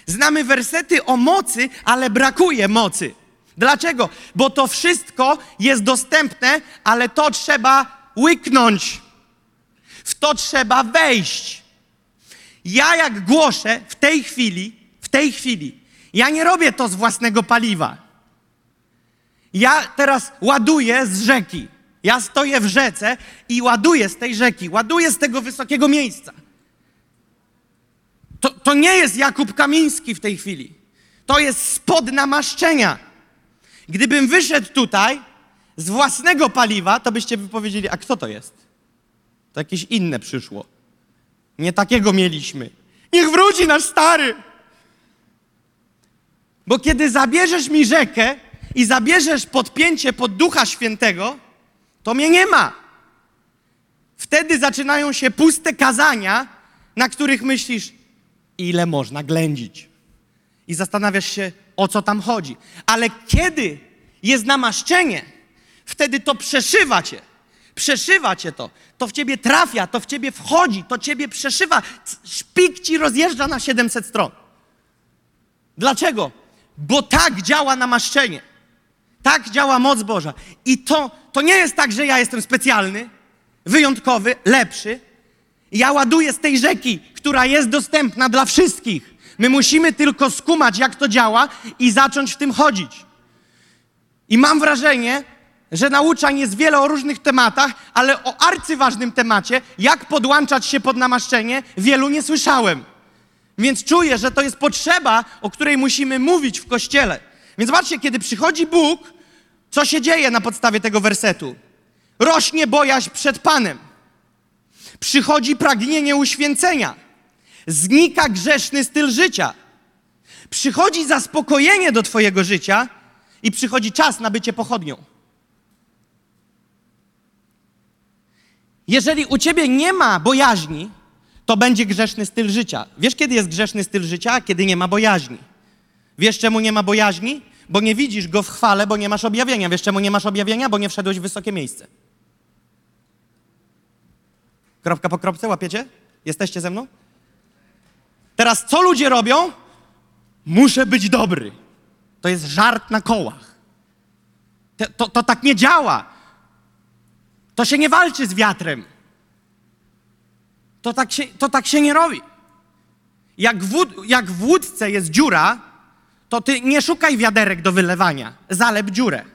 Znamy wersety o mocy, ale brakuje mocy. Dlaczego? Bo to wszystko jest dostępne, ale to trzeba łyknąć. W to trzeba wejść. Ja jak głoszę w tej chwili, w tej chwili, ja nie robię to z własnego paliwa. Ja teraz ładuję z rzeki. Ja stoję w rzece i ładuję z tej rzeki, ładuję z tego wysokiego miejsca. To, to nie jest Jakub Kamiński w tej chwili. To jest spod namaszczenia. Gdybym wyszedł tutaj z własnego paliwa, to byście powiedzieli, a kto to jest? To jakieś inne przyszło. Nie takiego mieliśmy. Niech wróci nasz stary. Bo kiedy zabierzesz mi rzekę i zabierzesz podpięcie pod Ducha Świętego, to mnie nie ma. Wtedy zaczynają się puste kazania, na których myślisz, ile można ględzić. I zastanawiasz się, o co tam chodzi. Ale kiedy jest namaszczenie, wtedy to przeszywa cię. Przeszywa cię to. To w ciebie trafia, to w ciebie wchodzi, to ciebie przeszywa. Szpik ci rozjeżdża na 700 stron. Dlaczego? Bo tak działa namaszczenie. Tak działa moc Boża. I to, to nie jest tak, że ja jestem specjalny, wyjątkowy, lepszy. Ja ładuję z tej rzeki, która jest dostępna dla wszystkich. My musimy tylko skumać, jak to działa i zacząć w tym chodzić. I mam wrażenie, że nauczań jest wiele o różnych tematach, ale o arcyważnym temacie, jak podłączać się pod namaszczenie, wielu nie słyszałem. Więc czuję, że to jest potrzeba, o której musimy mówić w kościele. Więc zobaczcie, kiedy przychodzi Bóg, co się dzieje na podstawie tego wersetu? Rośnie bojaźń przed Panem. Przychodzi pragnienie uświęcenia. Znika grzeszny styl życia. Przychodzi zaspokojenie do Twojego życia i przychodzi czas na bycie pochodnią. Jeżeli u ciebie nie ma bojaźni, to będzie grzeszny styl życia. Wiesz, kiedy jest grzeszny styl życia? Kiedy nie ma bojaźni. Wiesz, czemu nie ma bojaźni? Bo nie widzisz go w chwale, bo nie masz objawienia. Wiesz, czemu nie masz objawienia? Bo nie wszedłeś w wysokie miejsce. Kropka po kropce, łapiecie? Jesteście ze mną? Teraz co ludzie robią? Muszę być dobry. To jest żart na kołach. To, to, to tak nie działa. To się nie walczy z wiatrem. To tak się, to tak się nie robi. Jak w, jak w łódce jest dziura, to ty nie szukaj wiaderek do wylewania. Zalep dziurę.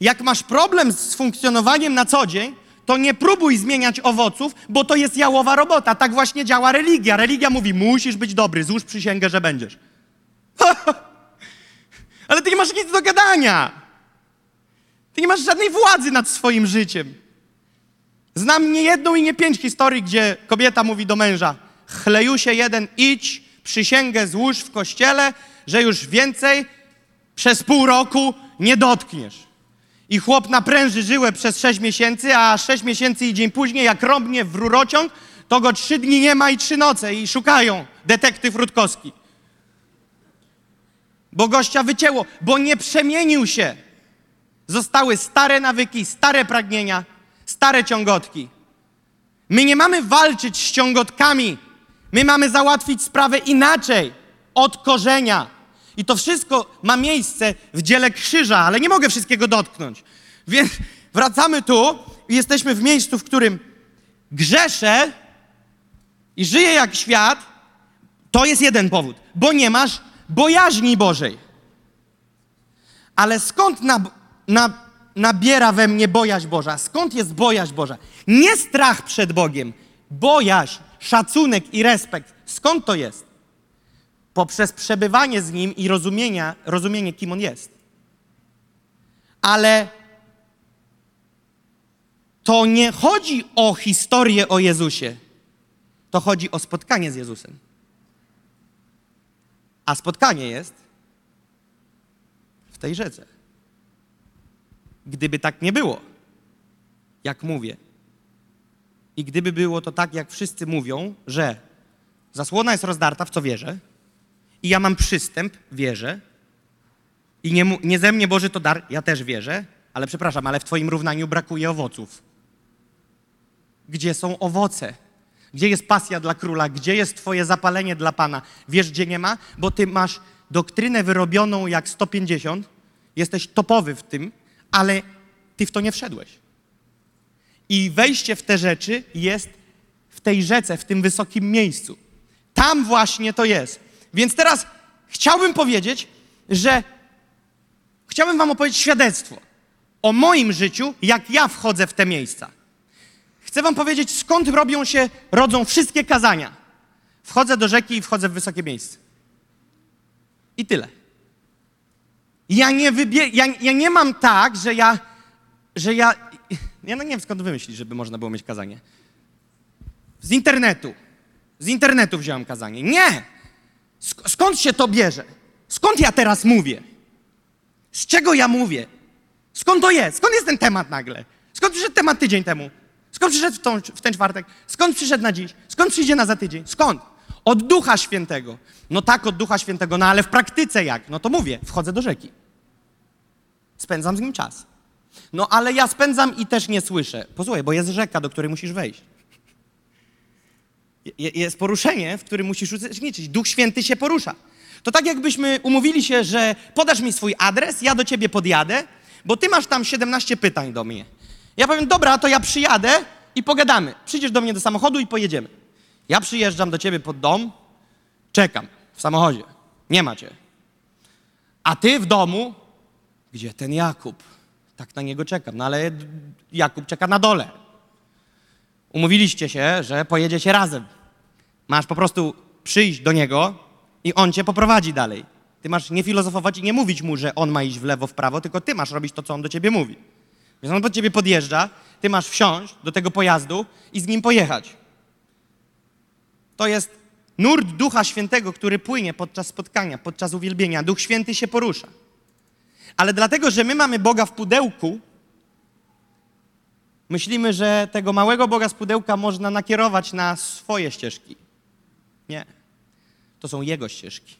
Jak masz problem z funkcjonowaniem na co dzień, to nie próbuj zmieniać owoców, bo to jest jałowa robota. Tak właśnie działa religia. Religia mówi, musisz być dobry, złóż przysięgę, że będziesz. Ale ty nie masz nic do gadania. Ty nie masz żadnej władzy nad swoim życiem. Znam nie jedną i nie pięć historii, gdzie kobieta mówi do męża: Chleju się jeden, idź, przysięgę złóż w kościele, że już więcej przez pół roku nie dotkniesz. I chłop napręży żyłę przez sześć miesięcy, a sześć miesięcy i dzień później, jak rąbnie w rurociąg, to go trzy dni nie ma i trzy noce i szukają detektyw Rutkowski. Bo gościa wycięło, bo nie przemienił się. Zostały stare nawyki, stare pragnienia, stare ciągotki. My nie mamy walczyć z ciągotkami. My mamy załatwić sprawę inaczej, od korzenia. I to wszystko ma miejsce w dziele krzyża, ale nie mogę wszystkiego dotknąć. Więc wracamy tu i jesteśmy w miejscu, w którym grzeszę i żyję jak świat. To jest jeden powód, bo nie masz bojaźni Bożej. Ale skąd na, na, nabiera we mnie bojaźń Boża? Skąd jest bojaźń Boża? Nie strach przed Bogiem, bojaźń, szacunek i respekt. Skąd to jest? Poprzez przebywanie z Nim i rozumienia, rozumienie, kim On jest. Ale to nie chodzi o historię o Jezusie. To chodzi o spotkanie z Jezusem. A spotkanie jest w tej rzece. Gdyby tak nie było, jak mówię, i gdyby było to tak, jak wszyscy mówią, że zasłona jest rozdarta, w co wierzę, i ja mam przystęp, wierzę, i nie, nie ze mnie Boży to dar, ja też wierzę, ale przepraszam, ale w Twoim równaniu brakuje owoców. Gdzie są owoce? Gdzie jest pasja dla króla? Gdzie jest Twoje zapalenie dla Pana? Wiesz, gdzie nie ma? Bo Ty masz doktrynę wyrobioną jak 150, jesteś topowy w tym, ale Ty w to nie wszedłeś. I wejście w te rzeczy jest w tej rzece, w tym wysokim miejscu. Tam właśnie to jest. Więc teraz chciałbym powiedzieć, że chciałbym Wam opowiedzieć świadectwo o moim życiu, jak ja wchodzę w te miejsca. Chcę Wam powiedzieć, skąd robią się, rodzą wszystkie kazania. Wchodzę do rzeki i wchodzę w wysokie miejsce. I tyle. Ja nie, wybie- ja, ja nie mam tak, że ja, że ja, ja no nie wiem skąd wymyślić, żeby można było mieć kazanie. Z internetu. Z internetu wziąłem kazanie. Nie! Sk- skąd się to bierze? Skąd ja teraz mówię? Z czego ja mówię? Skąd to jest? Skąd jest ten temat nagle? Skąd przyszedł temat tydzień temu? Skąd przyszedł w, tą, w ten czwartek? Skąd przyszedł na dziś? Skąd przyjdzie na za tydzień? Skąd? Od Ducha Świętego. No tak, od Ducha Świętego, no ale w praktyce jak? No to mówię, wchodzę do rzeki. Spędzam z nim czas. No ale ja spędzam i też nie słyszę. Posłuchaj, bo jest rzeka, do której musisz wejść. Je- Jest poruszenie, w którym musisz uczestniczyć. Duch Święty się porusza. To tak jakbyśmy umówili się, że podasz mi swój adres, ja do ciebie podjadę, bo ty masz tam 17 pytań do mnie. Ja powiem, dobra, to ja przyjadę i pogadamy. Przyjdziesz do mnie do samochodu i pojedziemy. Ja przyjeżdżam do ciebie pod dom, czekam w samochodzie. Nie ma cię. A ty w domu, gdzie ten Jakub? Tak na niego czekam. No ale Jakub czeka na dole. Umówiliście się, że pojedziecie razem. Masz po prostu przyjść do niego i on cię poprowadzi dalej. Ty masz nie filozofować i nie mówić mu, że on ma iść w lewo, w prawo, tylko ty masz robić to, co on do ciebie mówi. Więc on pod ciebie podjeżdża, ty masz wsiąść do tego pojazdu i z nim pojechać. To jest nurt Ducha Świętego, który płynie podczas spotkania, podczas uwielbienia. Duch Święty się porusza. Ale dlatego, że my mamy Boga w pudełku, myślimy, że tego małego Boga z pudełka można nakierować na swoje ścieżki. Nie. To są Jego ścieżki.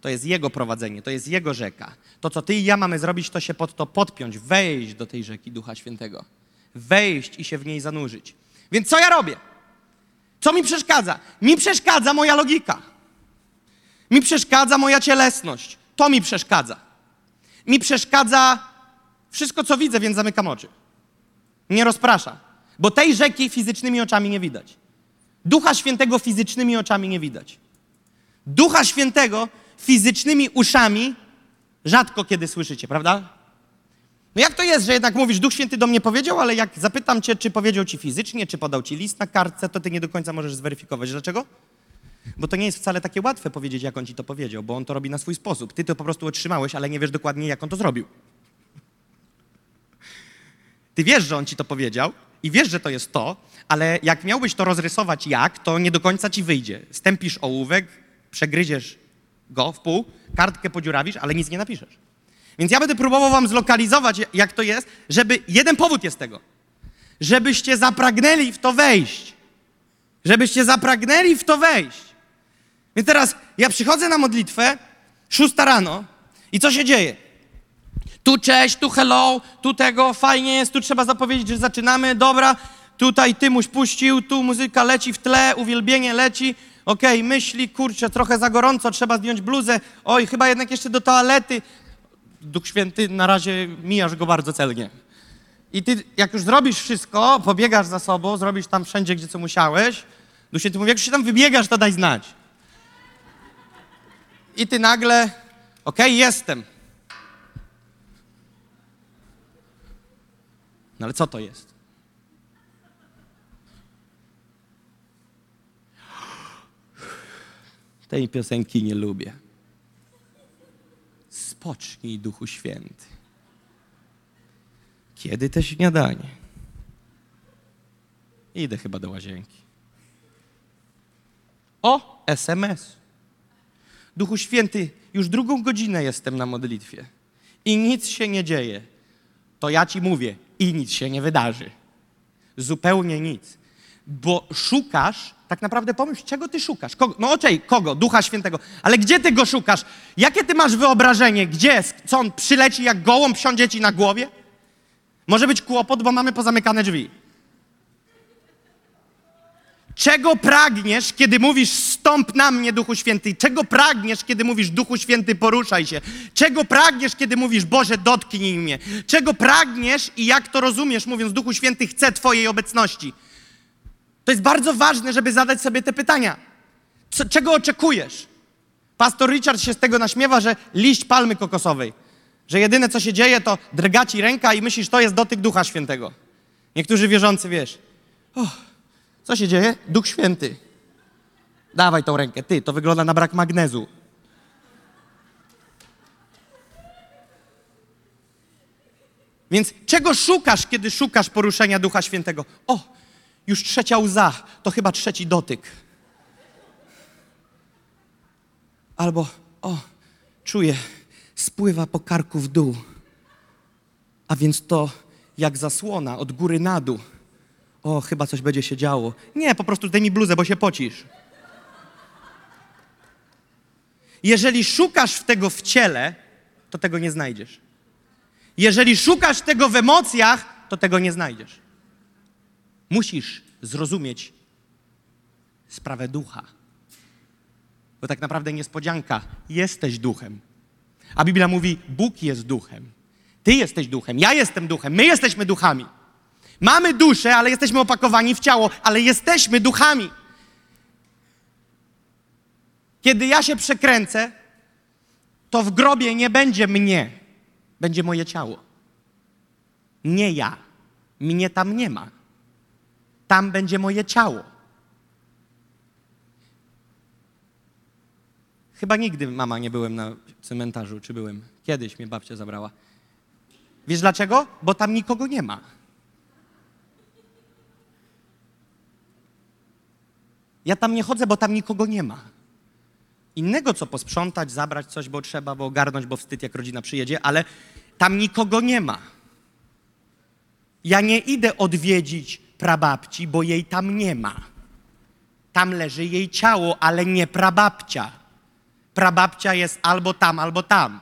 To jest Jego prowadzenie, to jest Jego rzeka. To, co Ty i ja mamy zrobić, to się pod to podpiąć, wejść do tej rzeki Ducha Świętego. Wejść i się w niej zanurzyć. Więc co ja robię? Co mi przeszkadza? Mi przeszkadza moja logika. Mi przeszkadza moja cielesność. To mi przeszkadza. Mi przeszkadza wszystko, co widzę, więc zamykam oczy. Nie rozprasza. Bo tej rzeki fizycznymi oczami nie widać. Ducha Świętego fizycznymi oczami nie widać. Ducha Świętego fizycznymi uszami rzadko kiedy słyszycie, prawda? No jak to jest, że jednak mówisz, Duch Święty do mnie powiedział, ale jak zapytam cię, czy powiedział ci fizycznie, czy podał ci list na kartce, to ty nie do końca możesz zweryfikować. Dlaczego? Bo to nie jest wcale takie łatwe powiedzieć, jak on ci to powiedział, bo on to robi na swój sposób. Ty to po prostu otrzymałeś, ale nie wiesz dokładnie, jak on to zrobił. Ty wiesz, że on ci to powiedział i wiesz, że to jest to, ale jak miałbyś to rozrysować jak, to nie do końca ci wyjdzie. Stępisz ołówek, przegryziesz go w pół, kartkę podziurawisz, ale nic nie napiszesz. Więc ja będę próbował wam zlokalizować, jak to jest, żeby jeden powód jest tego. Żebyście zapragnęli w to wejść. Żebyście zapragnęli w to wejść. Więc teraz ja przychodzę na modlitwę, szósta rano i co się dzieje? Tu cześć, tu hello, tu tego, fajnie jest, tu trzeba zapowiedzieć, że zaczynamy, dobra, tutaj Tymuś puścił, tu muzyka leci w tle, uwielbienie leci, okej, myśli, kurczę, trochę za gorąco, trzeba zdjąć bluzę, oj, chyba jednak jeszcze do toalety. Duch Święty, na razie mijasz go bardzo celnie. I ty, jak już zrobisz wszystko, pobiegasz za sobą, zrobisz tam wszędzie, gdzie co musiałeś, Duch Święty mówi, jak już się tam wybiegasz, to daj znać. I ty nagle, okej, jestem. No ale co to jest? Tej piosenki nie lubię. Spocznij, Duchu Święty. Kiedy te śniadanie? Idę chyba do łazienki. O, SMS. Duchu Święty, już drugą godzinę jestem na modlitwie i nic się nie dzieje. To ja ci mówię, i nic się nie wydarzy. Zupełnie nic. Bo szukasz, tak naprawdę pomyśl, czego ty szukasz? Kogo? No okej, kogo? Ducha Świętego. Ale gdzie ty go szukasz? Jakie ty masz wyobrażenie? Gdzie? Co on przyleci jak gołąb, siądzie ci na głowie? Może być kłopot, bo mamy pozamykane drzwi. Czego pragniesz, kiedy mówisz stąp na mnie, Duchu Święty? Czego pragniesz, kiedy mówisz Duchu Święty, poruszaj się? Czego pragniesz, kiedy mówisz Boże, dotknij mnie? Czego pragniesz i jak to rozumiesz, mówiąc Duchu Święty, chcę Twojej obecności? To jest bardzo ważne, żeby zadać sobie te pytania. Co, czego oczekujesz? Pastor Richard się z tego naśmiewa, że liść palmy kokosowej. Że jedyne, co się dzieje, to drga ci ręka i myślisz, to jest dotyk Ducha Świętego. Niektórzy wierzący, wiesz, co się dzieje? Duch Święty. Dawaj tą rękę. Ty, to wygląda na brak magnezu. Więc czego szukasz, kiedy szukasz poruszenia Ducha Świętego? O, już trzecia łza, to chyba trzeci dotyk. Albo, o, czuję, spływa po karku w dół. A więc to jak zasłona od góry na dół. O, chyba coś będzie się działo. Nie, po prostu daj mi bluzę, bo się pocisz. Jeżeli szukasz w tego w ciele, to tego nie znajdziesz. Jeżeli szukasz tego w emocjach, to tego nie znajdziesz. Musisz zrozumieć sprawę ducha. Bo tak naprawdę niespodzianka, jesteś duchem. A Biblia mówi, Bóg jest duchem. Ty jesteś duchem, ja jestem duchem, my jesteśmy duchami. Mamy duszę, ale jesteśmy opakowani w ciało, ale jesteśmy duchami. Kiedy ja się przekręcę, to w grobie nie będzie mnie, będzie moje ciało. Nie ja. Mnie tam nie ma. Tam będzie moje ciało. Chyba nigdy, mama, nie byłem na cmentarzu, czy byłem? Kiedyś mnie babcia zabrała. Wiesz dlaczego? Bo tam nikogo nie ma. Ja tam nie chodzę, bo tam nikogo nie ma. Innego co posprzątać, zabrać coś, bo trzeba, bo ogarnąć, bo wstyd, jak rodzina przyjedzie, ale tam nikogo nie ma. Ja nie idę odwiedzić prababci, bo jej tam nie ma. Tam leży jej ciało, ale nie prababcia. Prababcia jest albo tam, albo tam.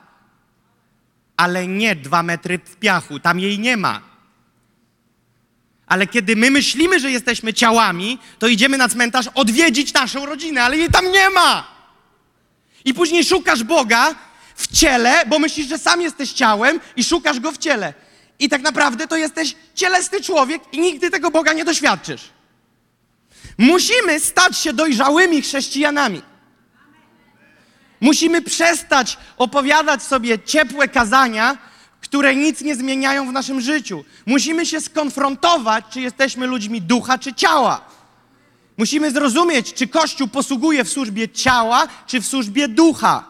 Ale nie dwa metry w piachu, tam jej nie ma. Ale kiedy my myślimy, że jesteśmy ciałami, to idziemy na cmentarz odwiedzić naszą rodzinę, ale jej tam nie ma. I później szukasz Boga w ciele, bo myślisz, że sam jesteś ciałem i szukasz go w ciele. I tak naprawdę to jesteś cielesny człowiek i nigdy tego Boga nie doświadczysz. Musimy stać się dojrzałymi chrześcijanami. Musimy przestać opowiadać sobie ciepłe kazania, które nic nie zmieniają w naszym życiu. Musimy się skonfrontować, czy jesteśmy ludźmi ducha, czy ciała. Musimy zrozumieć, czy Kościół posługuje w służbie ciała, czy w służbie ducha.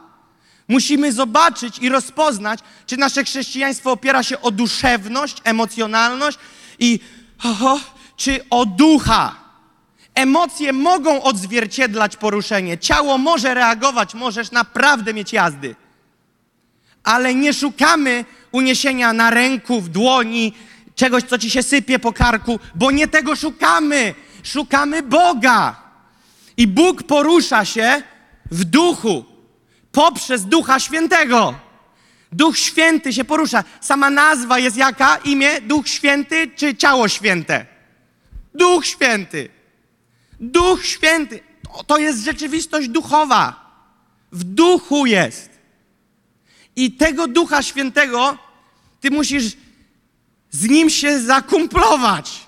Musimy zobaczyć i rozpoznać, czy nasze chrześcijaństwo opiera się o duszewność, emocjonalność i oho, czy o ducha. Emocje mogą odzwierciedlać poruszenie, ciało może reagować, możesz naprawdę mieć jazdy. Ale nie szukamy uniesienia na ręku, w dłoni, czegoś, co ci się sypie po karku, bo nie tego szukamy. Szukamy Boga. I Bóg porusza się w duchu, poprzez Ducha Świętego. Duch Święty się porusza. Sama nazwa jest jaka? Imię Duch Święty czy Ciało Święte? Duch Święty. Duch Święty. To, to jest rzeczywistość duchowa. W duchu jest. I tego Ducha Świętego ty musisz z nim się zakumplować.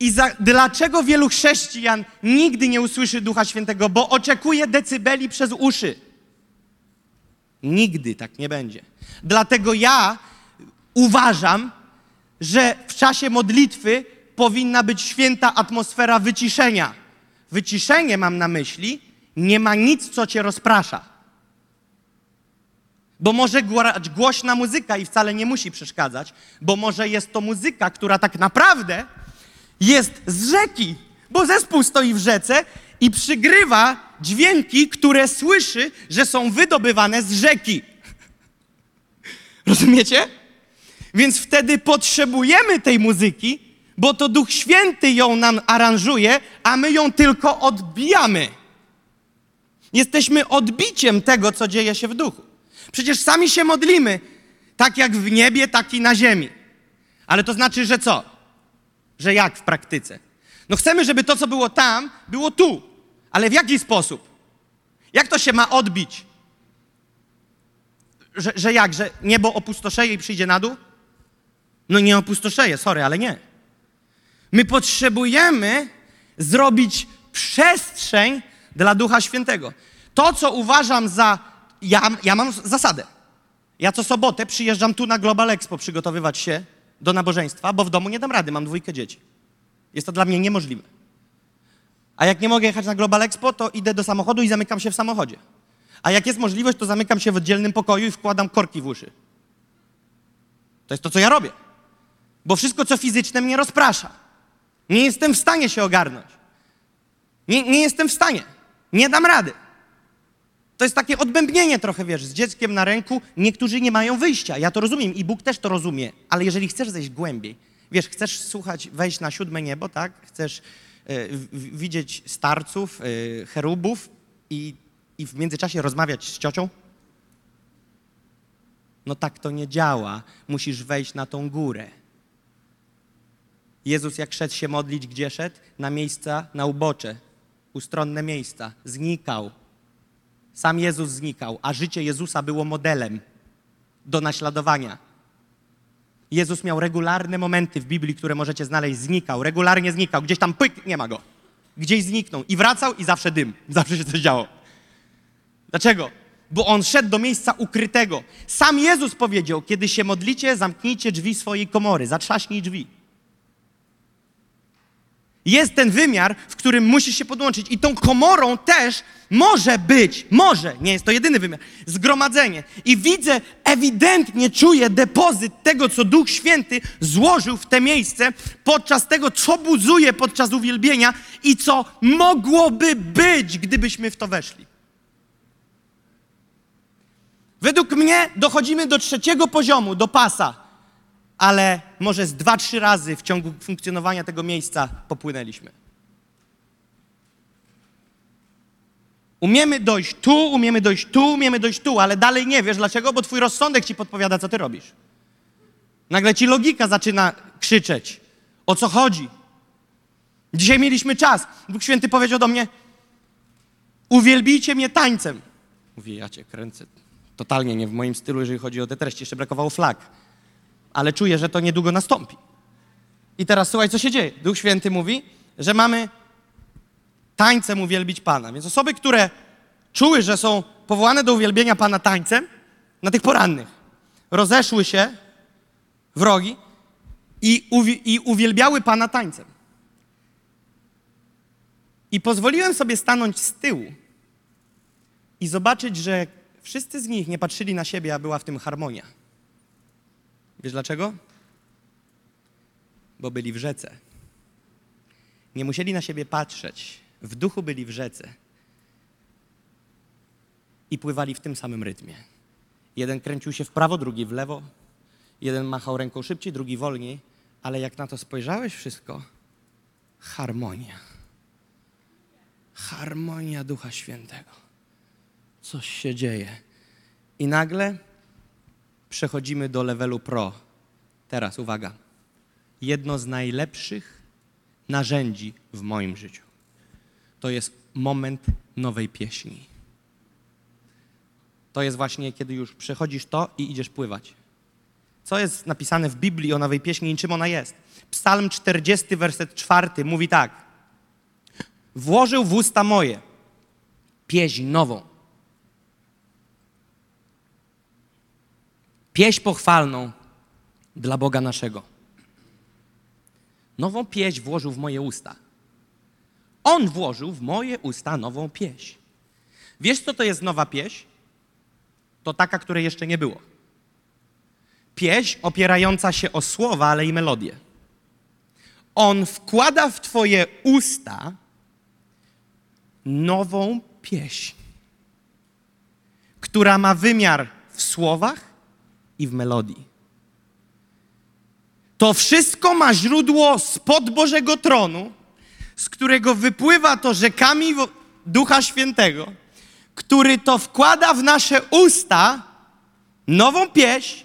I za, dlaczego wielu chrześcijan nigdy nie usłyszy Ducha Świętego? Bo oczekuje decybeli przez uszy. Nigdy tak nie będzie. Dlatego ja uważam, że w czasie modlitwy powinna być święta atmosfera wyciszenia. Wyciszenie mam na myśli, nie ma nic, co cię rozprasza. Bo może grać głośna muzyka i wcale nie musi przeszkadzać, bo może jest to muzyka, która tak naprawdę jest z rzeki, bo zespół stoi w rzece i przygrywa dźwięki, które słyszy, że są wydobywane z rzeki. Rozumiecie? Więc wtedy potrzebujemy tej muzyki, bo to Duch Święty ją nam aranżuje, a my ją tylko odbijamy. Jesteśmy odbiciem tego, co dzieje się w duchu. Przecież sami się modlimy, tak jak w niebie, tak i na ziemi. Ale to znaczy, że co? Że jak w praktyce? No chcemy, żeby to, co było tam, było tu. Ale w jaki sposób? Jak to się ma odbić? Że, że jak? Że niebo opustoszeje i przyjdzie na dół? No nie opustoszeje, sorry, ale nie. My potrzebujemy zrobić przestrzeń dla Ducha Świętego. To, co uważam za. Ja, ja mam zasadę. Ja co sobotę przyjeżdżam tu na Global Expo przygotowywać się do nabożeństwa, bo w domu nie dam rady, mam dwójkę dzieci. Jest to dla mnie niemożliwe. A jak nie mogę jechać na Global Expo, to idę do samochodu i zamykam się w samochodzie. A jak jest możliwość, to zamykam się w oddzielnym pokoju i wkładam korki w uszy. To jest to, co ja robię. Bo wszystko, co fizyczne, mnie rozprasza. Nie jestem w stanie się ogarnąć. Nie, nie jestem w stanie. Nie dam rady. To jest takie odbębnienie trochę, wiesz, z dzieckiem na ręku. Niektórzy nie mają wyjścia. Ja to rozumiem i Bóg też to rozumie. Ale jeżeli chcesz zejść głębiej, wiesz, chcesz słuchać, wejść na siódme niebo, tak? Chcesz e, w- widzieć starców, e, cherubów i, i w międzyczasie rozmawiać z ciocią? No tak to nie działa. Musisz wejść na tą górę. Jezus jak szedł się modlić, gdzie szedł? Na miejsca, na ubocze, ustronne miejsca. Znikał. Sam Jezus znikał, a życie Jezusa było modelem do naśladowania. Jezus miał regularne momenty w Biblii, które możecie znaleźć. Znikał, regularnie znikał. Gdzieś tam pyk, nie ma go. Gdzieś zniknął i wracał i zawsze dym. Zawsze się coś działo. Dlaczego? Bo on szedł do miejsca ukrytego. Sam Jezus powiedział, kiedy się modlicie, zamknijcie drzwi swojej komory, zatrzaśnij drzwi. Jest ten wymiar, w którym musisz się podłączyć. I tą komorą też może być, może, nie jest to jedyny wymiar, zgromadzenie. I widzę, ewidentnie czuję depozyt tego, co Duch Święty złożył w te miejsce podczas tego, co buzuje podczas uwielbienia i co mogłoby być, gdybyśmy w to weszli. Według mnie dochodzimy do trzeciego poziomu, do pasa, ale może z dwa, trzy razy w ciągu funkcjonowania tego miejsca popłynęliśmy. Umiemy dojść tu, umiemy dojść tu, umiemy dojść tu, ale dalej nie wiesz dlaczego, bo twój rozsądek ci podpowiada, co ty robisz. Nagle ci logika zaczyna krzyczeć. O co chodzi? Dzisiaj mieliśmy czas. Duch Święty powiedział do mnie: Uwielbijcie mnie tańcem. Mówię, ja cię kręcę. Totalnie nie w moim stylu, jeżeli chodzi o te treści. Jeszcze brakowało flag. Ale czuję, że to niedługo nastąpi. I teraz słuchaj, co się dzieje. Duch Święty mówi, że mamy tańcem uwielbić Pana. Więc osoby, które czuły, że są powołane do uwielbienia Pana tańcem, na tych porannych, rozeszły się w rogi i, uwi- i uwielbiały Pana tańcem. I pozwoliłem sobie stanąć z tyłu i zobaczyć, że wszyscy z nich nie patrzyli na siebie, a była w tym harmonia. Wiesz dlaczego? Bo byli w rzece. Nie musieli na siebie patrzeć. W duchu byli w rzece. I pływali w tym samym rytmie. Jeden kręcił się w prawo, drugi w lewo. Jeden machał ręką szybciej, drugi wolniej. Ale jak na to spojrzałeś wszystko, harmonia. Harmonia Ducha Świętego. Coś się dzieje. I nagle przechodzimy do levelu pro. Teraz uwaga. Jedno z najlepszych narzędzi w moim życiu to jest moment nowej pieśni. To jest właśnie, kiedy już przechodzisz to i idziesz pływać. Co jest napisane w Biblii o nowej pieśni i czym ona jest? Psalm 40, werset 4 mówi tak. Włożył w usta moje pieśń nową. Pieśń pochwalną dla Boga naszego. Nową pieśń włożył w moje usta. On włożył w moje usta nową pieśń. Wiesz, co to jest nowa pieśń? To taka, której jeszcze nie było. Pieśń opierająca się o słowa, ale i melodię. On wkłada w Twoje usta nową pieśń, która ma wymiar w słowach i w melodii. To wszystko ma źródło spod Bożego tronu, z którego wypływa to rzekami Ducha Świętego, który to wkłada w nasze usta nową pieśń,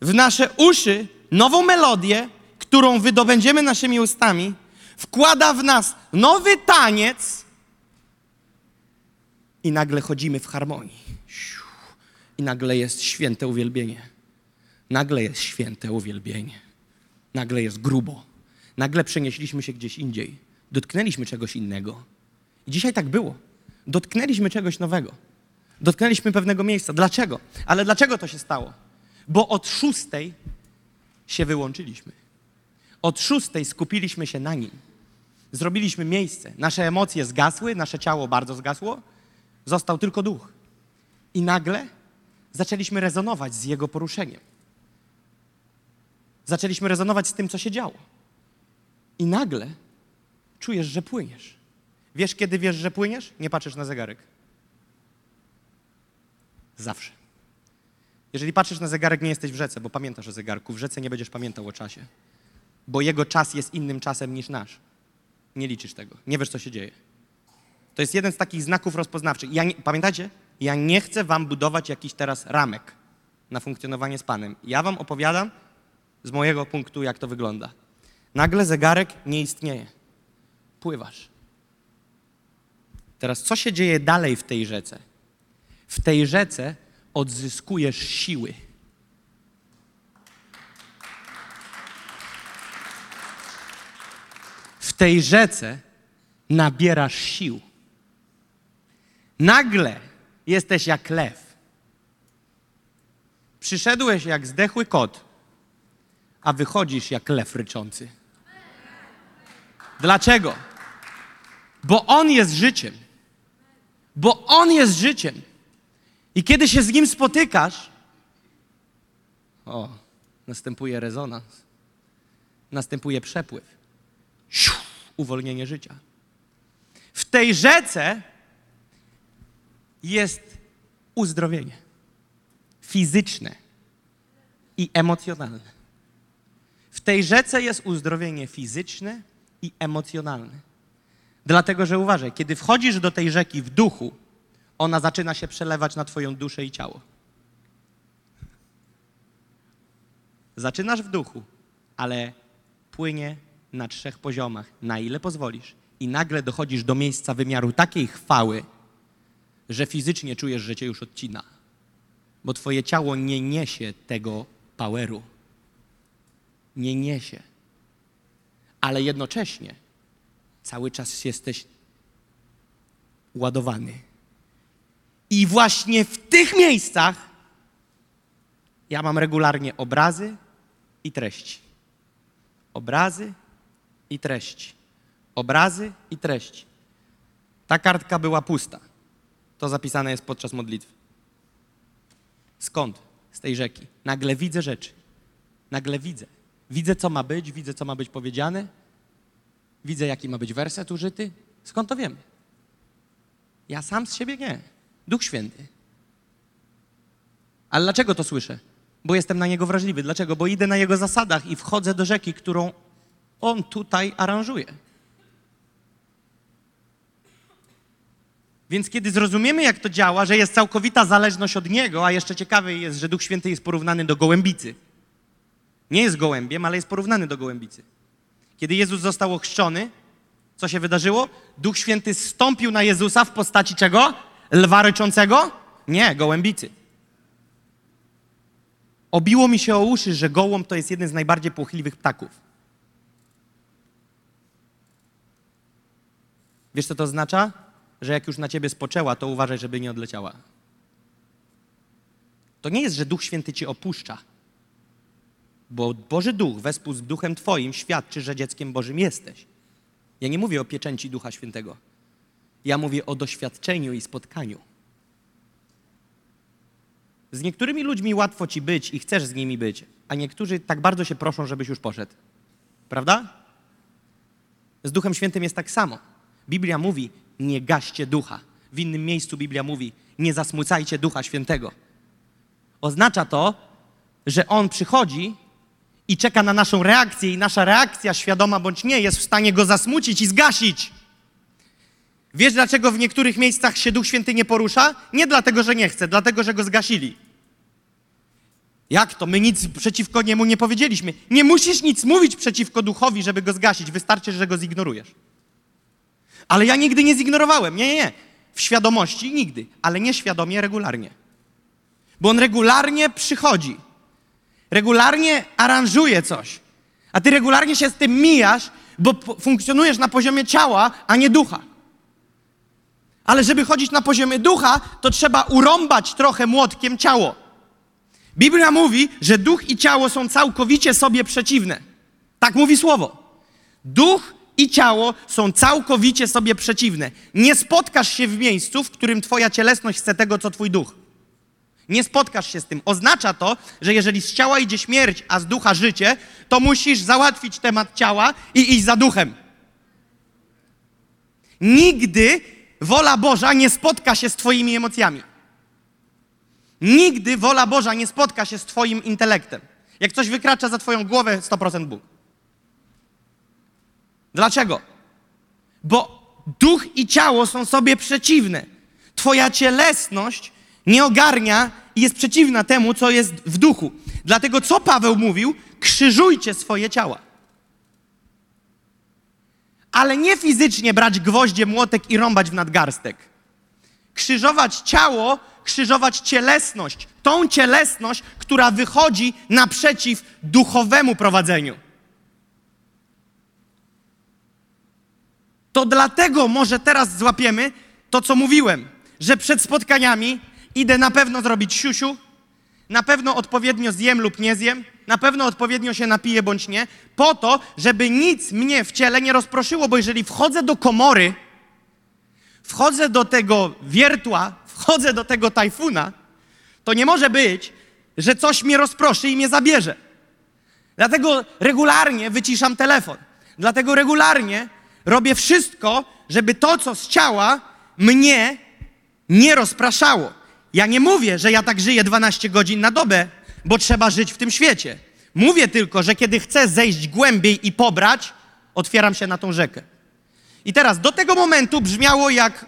w nasze uszy nową melodię, którą wydobędziemy naszymi ustami, wkłada w nas nowy taniec i nagle chodzimy w harmonii. I nagle jest święte uwielbienie. Nagle jest święte uwielbienie. Nagle jest grubo. Nagle przenieśliśmy się gdzieś indziej. Dotknęliśmy czegoś innego. I dzisiaj tak było. Dotknęliśmy czegoś nowego. Dotknęliśmy pewnego miejsca. Dlaczego? Ale dlaczego to się stało? Bo od szóstej się wyłączyliśmy. Od szóstej skupiliśmy się na nim. Zrobiliśmy miejsce. Nasze emocje zgasły, nasze ciało bardzo zgasło. Został tylko duch. I nagle zaczęliśmy rezonować z jego poruszeniem. Zaczęliśmy rezonować z tym, co się działo. I nagle czujesz, że płyniesz. Wiesz, kiedy wiesz, że płyniesz? Nie patrzysz na zegarek. Zawsze. Jeżeli patrzysz na zegarek, nie jesteś w rzece, bo pamiętasz o zegarku. W rzece nie będziesz pamiętał o czasie. Bo jego czas jest innym czasem niż nasz. Nie liczysz tego. Nie wiesz, co się dzieje. To jest jeden z takich znaków rozpoznawczych. Ja nie, pamiętacie? Ja nie chcę wam budować jakichś teraz ramek. na funkcjonowanie z Panem. Ja wam opowiadam z mojego punktu, jak to wygląda. Nagle zegarek nie istnieje. Pływasz. Teraz co się dzieje dalej w tej rzece? W tej rzece odzyskujesz siły. W tej rzece nabierasz sił. Nagle jesteś jak lew. Przyszedłeś jak zdechły kot, a wychodzisz jak lew ryczący. Dlaczego? Bo On jest życiem. Bo On jest życiem. I kiedy się z Nim spotykasz, o, następuje rezonans, następuje przepływ, uwolnienie życia. W tej rzece jest uzdrowienie fizyczne i emocjonalne. W tej rzece jest uzdrowienie fizyczne i emocjonalne. Dlatego, że uważaj, kiedy wchodzisz do tej rzeki w duchu, ona zaczyna się przelewać na Twoją duszę i ciało. Zaczynasz w duchu, ale płynie na trzech poziomach, na ile pozwolisz. I nagle dochodzisz do miejsca wymiaru takiej chwały, że fizycznie czujesz, że cię już odcina, bo Twoje ciało nie niesie tego poweru. Nie niesie. Ale jednocześnie cały czas jesteś ładowany. I właśnie w tych miejscach ja mam regularnie obrazy i treści. Obrazy i treści. Obrazy i treści. Ta kartka była pusta. To zapisane jest podczas modlitwy. Skąd? Z tej rzeki. Nagle widzę rzeczy. Nagle widzę. Widzę, co ma być, widzę, co ma być powiedziane. Widzę, jaki ma być werset użyty. Skąd to wiem? Ja sam z siebie nie. Duch Święty. Ale dlaczego to słyszę? Bo jestem na Niego wrażliwy. Dlaczego? Bo idę na Jego zasadach i wchodzę do rzeki, którą On tutaj aranżuje. Więc kiedy zrozumiemy, jak to działa, że jest całkowita zależność od Niego, a jeszcze ciekawe jest, że Duch Święty jest porównany do gołębicy. Nie jest gołębiem, ale jest porównany do gołębicy. Kiedy Jezus został ochrzczony, co się wydarzyło? Duch Święty stąpił na Jezusa w postaci czego? Lwa ryczącego? Nie, gołębicy. Obiło mi się o uszy, że gołąb to jest jeden z najbardziej płochliwych ptaków. Wiesz, co to oznacza? Że jak już na ciebie spoczęła, to uważaj, żeby nie odleciała. To nie jest, że Duch Święty cię opuszcza, bo Boży Duch wespół z Duchem Twoim świadczy, że dzieckiem Bożym jesteś. Ja nie mówię o pieczęci Ducha Świętego. Ja mówię o doświadczeniu i spotkaniu. Z niektórymi ludźmi łatwo ci być i chcesz z nimi być, a niektórzy tak bardzo się proszą, żebyś już poszedł. Prawda? Z Duchem Świętym jest tak samo. Biblia mówi: nie gaście ducha. W innym miejscu Biblia mówi: nie zasmucajcie Ducha Świętego. Oznacza to, że On przychodzi i czeka na naszą reakcję, i nasza reakcja, świadoma bądź nie, jest w stanie go zasmucić i zgasić. Wiesz, dlaczego w niektórych miejscach się Duch Święty nie porusza? Nie dlatego, że nie chce, dlatego, że go zgasili. Jak to? My nic przeciwko niemu nie powiedzieliśmy. Nie musisz nic mówić przeciwko duchowi, żeby go zgasić. Wystarczy, że go zignorujesz. Ale ja nigdy nie zignorowałem. Nie, nie, nie. W świadomości nigdy, ale nieświadomie regularnie. Bo on regularnie przychodzi. Regularnie aranżuje coś. A ty regularnie się z tym mijasz, bo funkcjonujesz na poziomie ciała, a nie ducha. Ale żeby chodzić na poziomie ducha, to trzeba urąbać trochę młotkiem ciało. Biblia mówi, że duch i ciało są całkowicie sobie przeciwne. Tak mówi słowo. Duch i ciało są całkowicie sobie przeciwne. Nie spotkasz się w miejscu, w którym twoja cielesność chce tego, co twój duch. Nie spotkasz się z tym. Oznacza to, że jeżeli z ciała idzie śmierć, a z ducha życie, to musisz załatwić temat ciała i iść za duchem. Nigdy wola Boża nie spotka się z Twoimi emocjami. Nigdy wola Boża nie spotka się z Twoim intelektem. Jak coś wykracza za Twoją głowę, 100% Bóg. Dlaczego? Bo duch i ciało są sobie przeciwne. Twoja cielesność nie ogarnia i jest przeciwna temu, co jest w duchu. Dlatego co Paweł mówił? Krzyżujcie swoje ciała. Ale nie fizycznie brać gwoździe, młotek i rąbać w nadgarstek. Krzyżować ciało, krzyżować cielesność. Tą cielesność, która wychodzi naprzeciw duchowemu prowadzeniu. To dlatego może teraz złapiemy to, co mówiłem, że przed spotkaniami idę na pewno zrobić siusiu, na pewno odpowiednio zjem lub nie zjem, na pewno odpowiednio się napiję bądź nie, po to, żeby nic mnie w ciele nie rozproszyło, bo jeżeli wchodzę do komory, wchodzę do tego wiertła, wchodzę do tego tajfuna, to nie może być, że coś mnie rozproszy i mnie zabierze. Dlatego regularnie wyciszam telefon. Dlatego regularnie robię wszystko, żeby to, co z ciała, mnie nie rozpraszało. Ja nie mówię, że ja tak żyję 12 godzin na dobę, bo trzeba żyć w tym świecie. Mówię tylko, że kiedy chcę zejść głębiej i pobrać, otwieram się na tą rzekę. I teraz do tego momentu brzmiało jak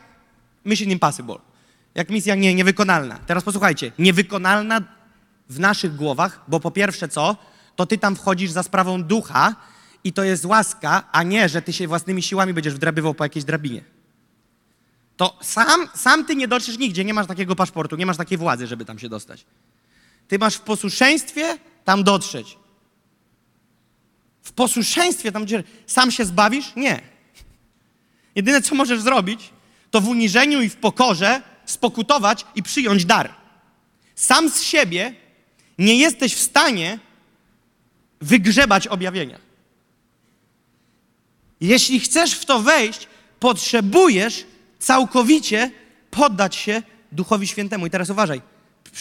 Mission Impossible. Jak misja nie, niewykonalna. Teraz posłuchajcie. Niewykonalna w naszych głowach, bo po pierwsze co? To ty tam wchodzisz za sprawą ducha i to jest łaska, a nie, że ty się własnymi siłami będziesz wdrabywał po jakiejś drabinie. To sam, sam ty nie dotrzesz nigdzie, nie masz takiego paszportu, nie masz takiej władzy, żeby tam się dostać. Ty masz w posłuszeństwie tam dotrzeć. W posłuszeństwie tam, gdzie sam się zbawisz? Nie. Jedyne, co możesz zrobić, to w uniżeniu i w pokorze spokutować i przyjąć dar. Sam z siebie nie jesteś w stanie wygrzebać objawienia. Jeśli chcesz w to wejść, potrzebujesz całkowicie poddać się Duchowi Świętemu. I teraz uważaj,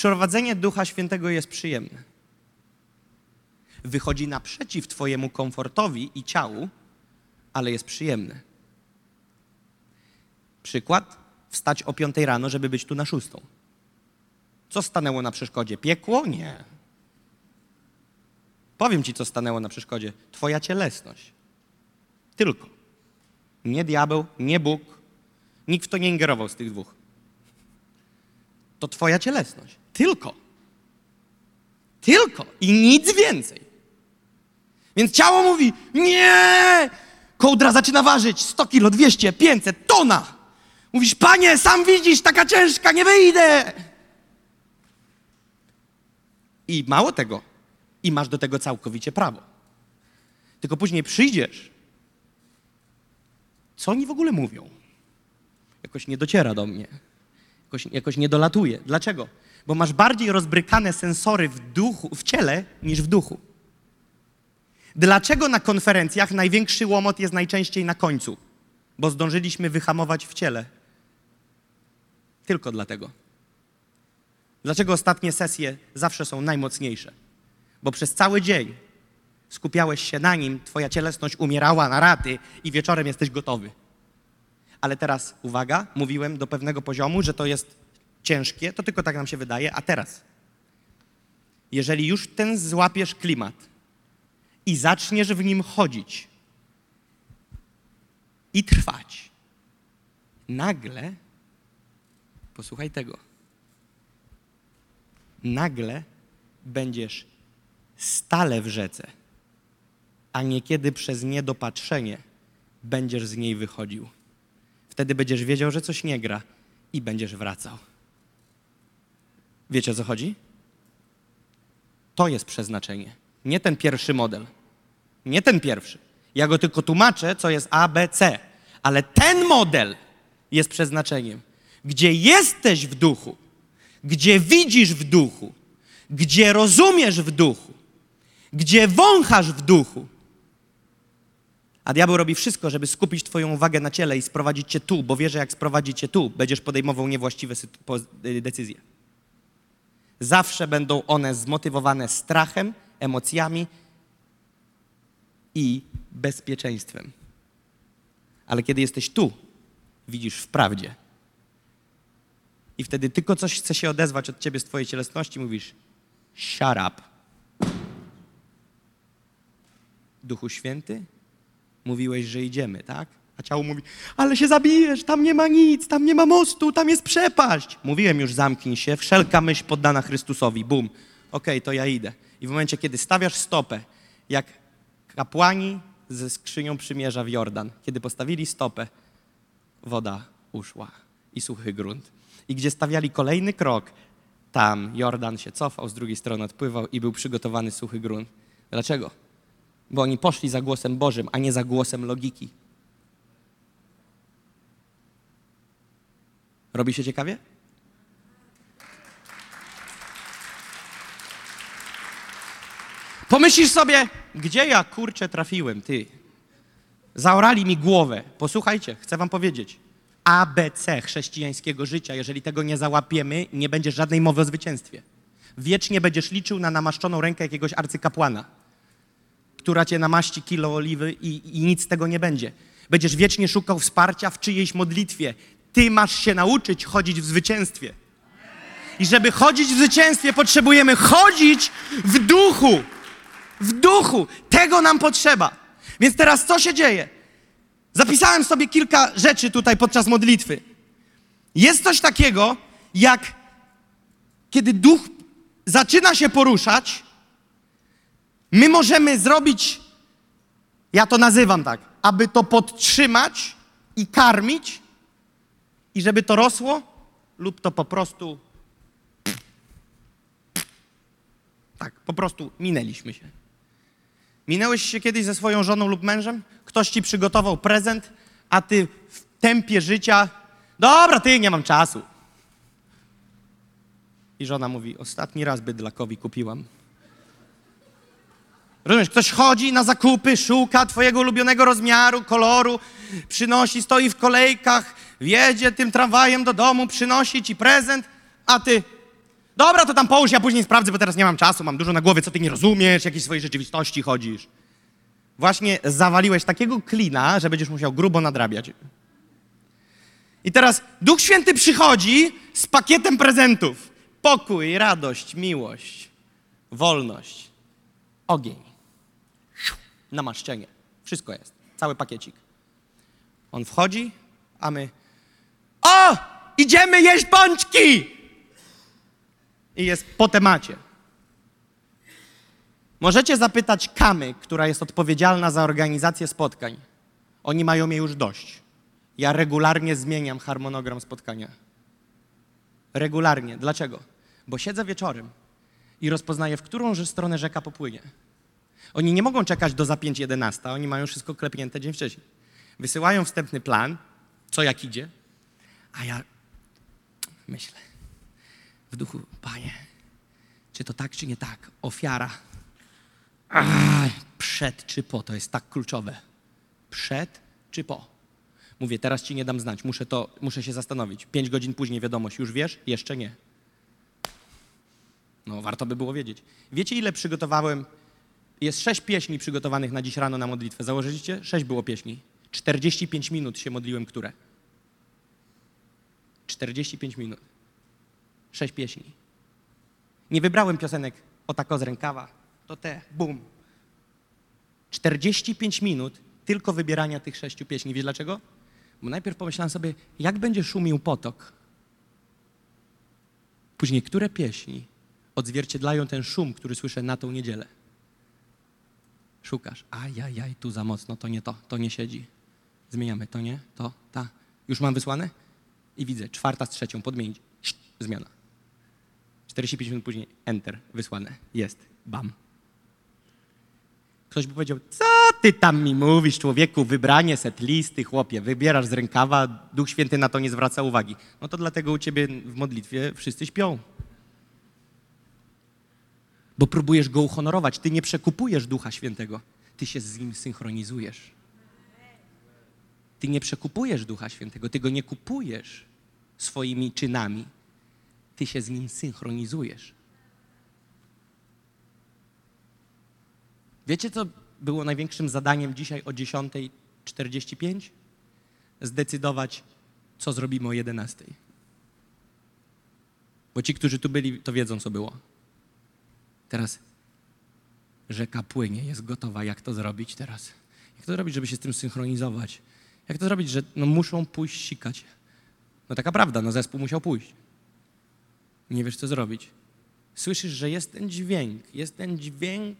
prowadzenie Ducha Świętego jest przyjemne. Wychodzi naprzeciw Twojemu komfortowi i ciału, ale jest przyjemne. Przykład, wstać o 5 rano, żeby być tu na szóstą. Co stanęło na przeszkodzie? Piekło? Nie. Powiem Ci, co stanęło na przeszkodzie. Twoja cielesność. Tylko. Nie diabeł, nie Bóg. Nikt w to nie ingerował z tych dwóch. To Twoja cielesność. Tylko. Tylko. I nic więcej. Więc ciało mówi: Nie! Kołdra zaczyna ważyć 100 kilo, 200, 500, tona. Mówisz: Panie, sam widzisz, taka ciężka, nie wyjdę. I mało tego, i masz do tego całkowicie prawo. Tylko później przyjdziesz. Co oni w ogóle mówią? Jakoś nie dociera do mnie. Jakoś, jakoś nie dolatuje. Dlaczego? Bo masz bardziej rozbrykane sensory w duchu, w ciele niż w duchu. Dlaczego na konferencjach największy łomot jest najczęściej na końcu? Bo zdążyliśmy wyhamować w ciele. Tylko dlatego. Dlaczego ostatnie sesje zawsze są najmocniejsze? Bo przez cały dzień skupiałeś się na nim, twoja cielesność umierała na raty i wieczorem jesteś gotowy. Ale teraz, uwaga, mówiłem do pewnego poziomu, że to jest ciężkie, to tylko tak nam się wydaje, a teraz, jeżeli już ten złapiesz klimat i zaczniesz w nim chodzić i trwać, nagle, posłuchaj tego, nagle będziesz stale w rzece, a niekiedy przez niedopatrzenie będziesz z niej wychodził. Wtedy będziesz wiedział, że coś nie gra i będziesz wracał. Wiecie o co chodzi? To jest przeznaczenie. Nie ten pierwszy model. Nie ten pierwszy. Ja go tylko tłumaczę, co jest A, B, C. Ale ten model jest przeznaczeniem. Gdzie jesteś w duchu, gdzie widzisz w duchu, gdzie rozumiesz w duchu, gdzie wąchasz w duchu. A diabeł robi wszystko, żeby skupić Twoją uwagę na ciele i sprowadzić Cię tu, bo wie, że jak sprowadzi Cię tu, będziesz podejmował niewłaściwe y, decyzje. Zawsze będą one zmotywowane strachem, emocjami i bezpieczeństwem. Ale kiedy jesteś tu, widzisz w prawdzie. I wtedy tylko coś chce się odezwać od ciebie z twojej cielesności, mówisz shut up. Duchu Święty, mówiłeś, że idziemy, tak? A ciało mówi, ale się zabijesz, tam nie ma nic, tam nie ma mostu, tam jest przepaść. Mówiłem już, zamknij się, wszelka myśl poddana Chrystusowi, bum. Okej, to ja idę. I w momencie, kiedy stawiasz stopę, jak kapłani ze skrzynią przymierza w Jordan, kiedy postawili stopę, woda uszła i suchy grunt. I gdzie stawiali kolejny krok, tam Jordan się cofał, z drugiej strony odpływał i był przygotowany suchy grunt. Dlaczego? Bo oni poszli za głosem Bożym, a nie za głosem logiki. Robi się ciekawie? Pomyślisz sobie, gdzie ja kurczę trafiłem, ty? Zaorali mi głowę. Posłuchajcie, chcę wam powiedzieć. ABC chrześcijańskiego życia, jeżeli tego nie załapiemy, nie będzie żadnej mowy o zwycięstwie. Wiecznie będziesz liczył na namaszczoną rękę jakiegoś arcykapłana, która cię namaści kilo oliwy i, i nic z tego nie będzie. Będziesz wiecznie szukał wsparcia w czyjejś modlitwie. Ty masz się nauczyć chodzić w zwycięstwie. I żeby chodzić w zwycięstwie, potrzebujemy chodzić w duchu. W duchu. Tego nam potrzeba. Więc teraz co się dzieje? Zapisałem sobie kilka rzeczy tutaj podczas modlitwy. Jest coś takiego, jak kiedy duch zaczyna się poruszać, my możemy zrobić, ja to nazywam tak, aby to podtrzymać i karmić, i żeby to rosło, lub to po prostu. Tak, po prostu minęliśmy się. Minęłeś się kiedyś ze swoją żoną lub mężem? Ktoś ci przygotował prezent, a ty w tempie życia. Dobra, ty, nie mam czasu. I żona mówi: Ostatni raz bydlakowi kupiłam. Rozumiesz, ktoś chodzi na zakupy, szuka twojego ulubionego rozmiaru, koloru, przynosi, stoi w kolejkach, wjedzie tym tramwajem do domu, przynosi ci prezent, a ty, dobra, to tam połóż, ja później sprawdzę, bo teraz nie mam czasu, mam dużo na głowie, co ty nie rozumiesz, jakiejś swojej rzeczywistości chodzisz. Właśnie zawaliłeś takiego klina, że będziesz musiał grubo nadrabiać. I teraz Duch Święty przychodzi z pakietem prezentów. Pokój, radość, miłość, wolność, ogień, namaszczenie. Wszystko jest. Cały pakiecik. On wchodzi, a my o! Idziemy jeść pączki! I jest po temacie. Możecie zapytać Kamy, która jest odpowiedzialna za organizację spotkań. Oni mają mnie już dość. Ja regularnie zmieniam harmonogram spotkania. Regularnie. Dlaczego? Bo siedzę wieczorem i rozpoznaję, w którą stronę rzeka popłynie. Oni nie mogą czekać do za 5.11, oni mają wszystko klepnięte dzień wcześniej. Wysyłają wstępny plan, co jak idzie, a ja myślę w duchu, Panie, czy to tak, czy nie tak? Ofiara. Ach, przed czy po, to jest tak kluczowe. Przed czy po? Mówię, teraz ci nie dam znać, muszę, to, muszę się zastanowić. Pięć godzin później wiadomość, już wiesz? Jeszcze nie. No, warto by było wiedzieć. Wiecie, ile przygotowałem? Jest sześć pieśni przygotowanych na dziś rano na modlitwę. Założyliście? Sześć było pieśni. 45 minut się modliłem, które? 45 minut. Sześć pieśni. Nie wybrałem piosenek o tako z rękawa. To te, bum. 45 minut tylko wybierania tych sześciu pieśni. Wiesz dlaczego? Bo najpierw pomyślałem sobie, jak będzie szumił potok. Później, które pieśni odzwierciedlają ten szum, który słyszę na tą niedzielę. Szukasz. Ajajaj, tu za mocno, to nie to, to nie siedzi. Zmieniamy, to nie, to, ta. Już mam wysłane? I widzę, czwarta z trzecią, podmienić. Zmiana. 45 minut później, enter, wysłane. Jest, bam. Ktoś by powiedział, co ty tam mi mówisz, człowieku, wybranie set listy, chłopie, wybierasz z rękawa, Duch Święty na to nie zwraca uwagi. No to dlatego u ciebie w modlitwie wszyscy śpią. Bo próbujesz go uhonorować. Ty nie przekupujesz Ducha Świętego, ty się z nim synchronizujesz. Ty nie przekupujesz Ducha Świętego, ty go nie kupujesz swoimi czynami. Ty się z nim synchronizujesz. Wiecie, co było największym zadaniem dzisiaj o 10.45? Zdecydować, co zrobimy o 11.00. Bo ci, którzy tu byli, to wiedzą, co było. Teraz rzeka płynie, jest gotowa. Jak to zrobić teraz? Jak to zrobić, żeby się z tym synchronizować? Jak to zrobić, że no muszą pójść sikać? No taka prawda, no zespół musiał pójść. Nie wiesz, co zrobić. Słyszysz, że jest ten dźwięk, jest ten dźwięk,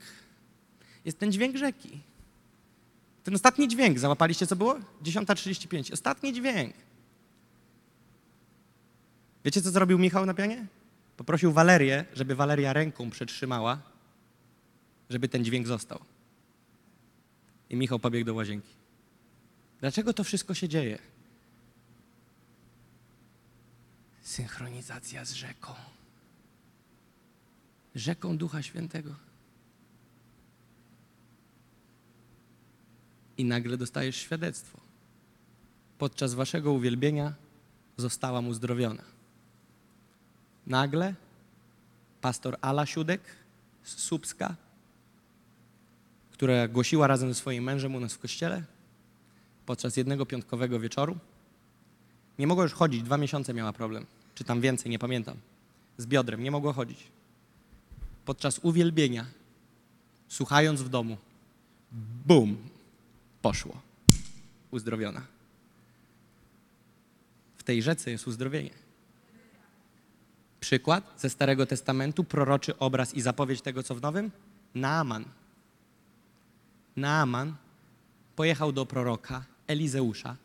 jest ten dźwięk rzeki. Ten ostatni dźwięk, załapaliście co było? 10.35. Ostatni dźwięk. Wiecie, co zrobił Michał na pianie? Poprosił Walerię, żeby Waleria ręką przetrzymała, żeby ten dźwięk został. I Michał pobiegł do łazienki. Dlaczego to wszystko się dzieje? Synchronizacja z rzeką. Rzeką Ducha Świętego. I nagle dostajesz świadectwo. Podczas waszego uwielbienia zostałam uzdrowiona. Nagle pastor Ala Siódek z Słupska, która głosiła razem ze swoim mężem u nas w kościele, podczas jednego piątkowego wieczoru, nie mogła już chodzić, dwa miesiące miała problem, czy tam więcej, nie pamiętam, z biodrem, nie mogła chodzić. Podczas uwielbienia, słuchając w domu, bum, poszło. Uzdrowiona. W tej rzece jest uzdrowienie. Przykład ze Starego Testamentu, proroczy obraz i zapowiedź tego, co w Nowym? Naaman. Naaman pojechał do proroka Elizeusza,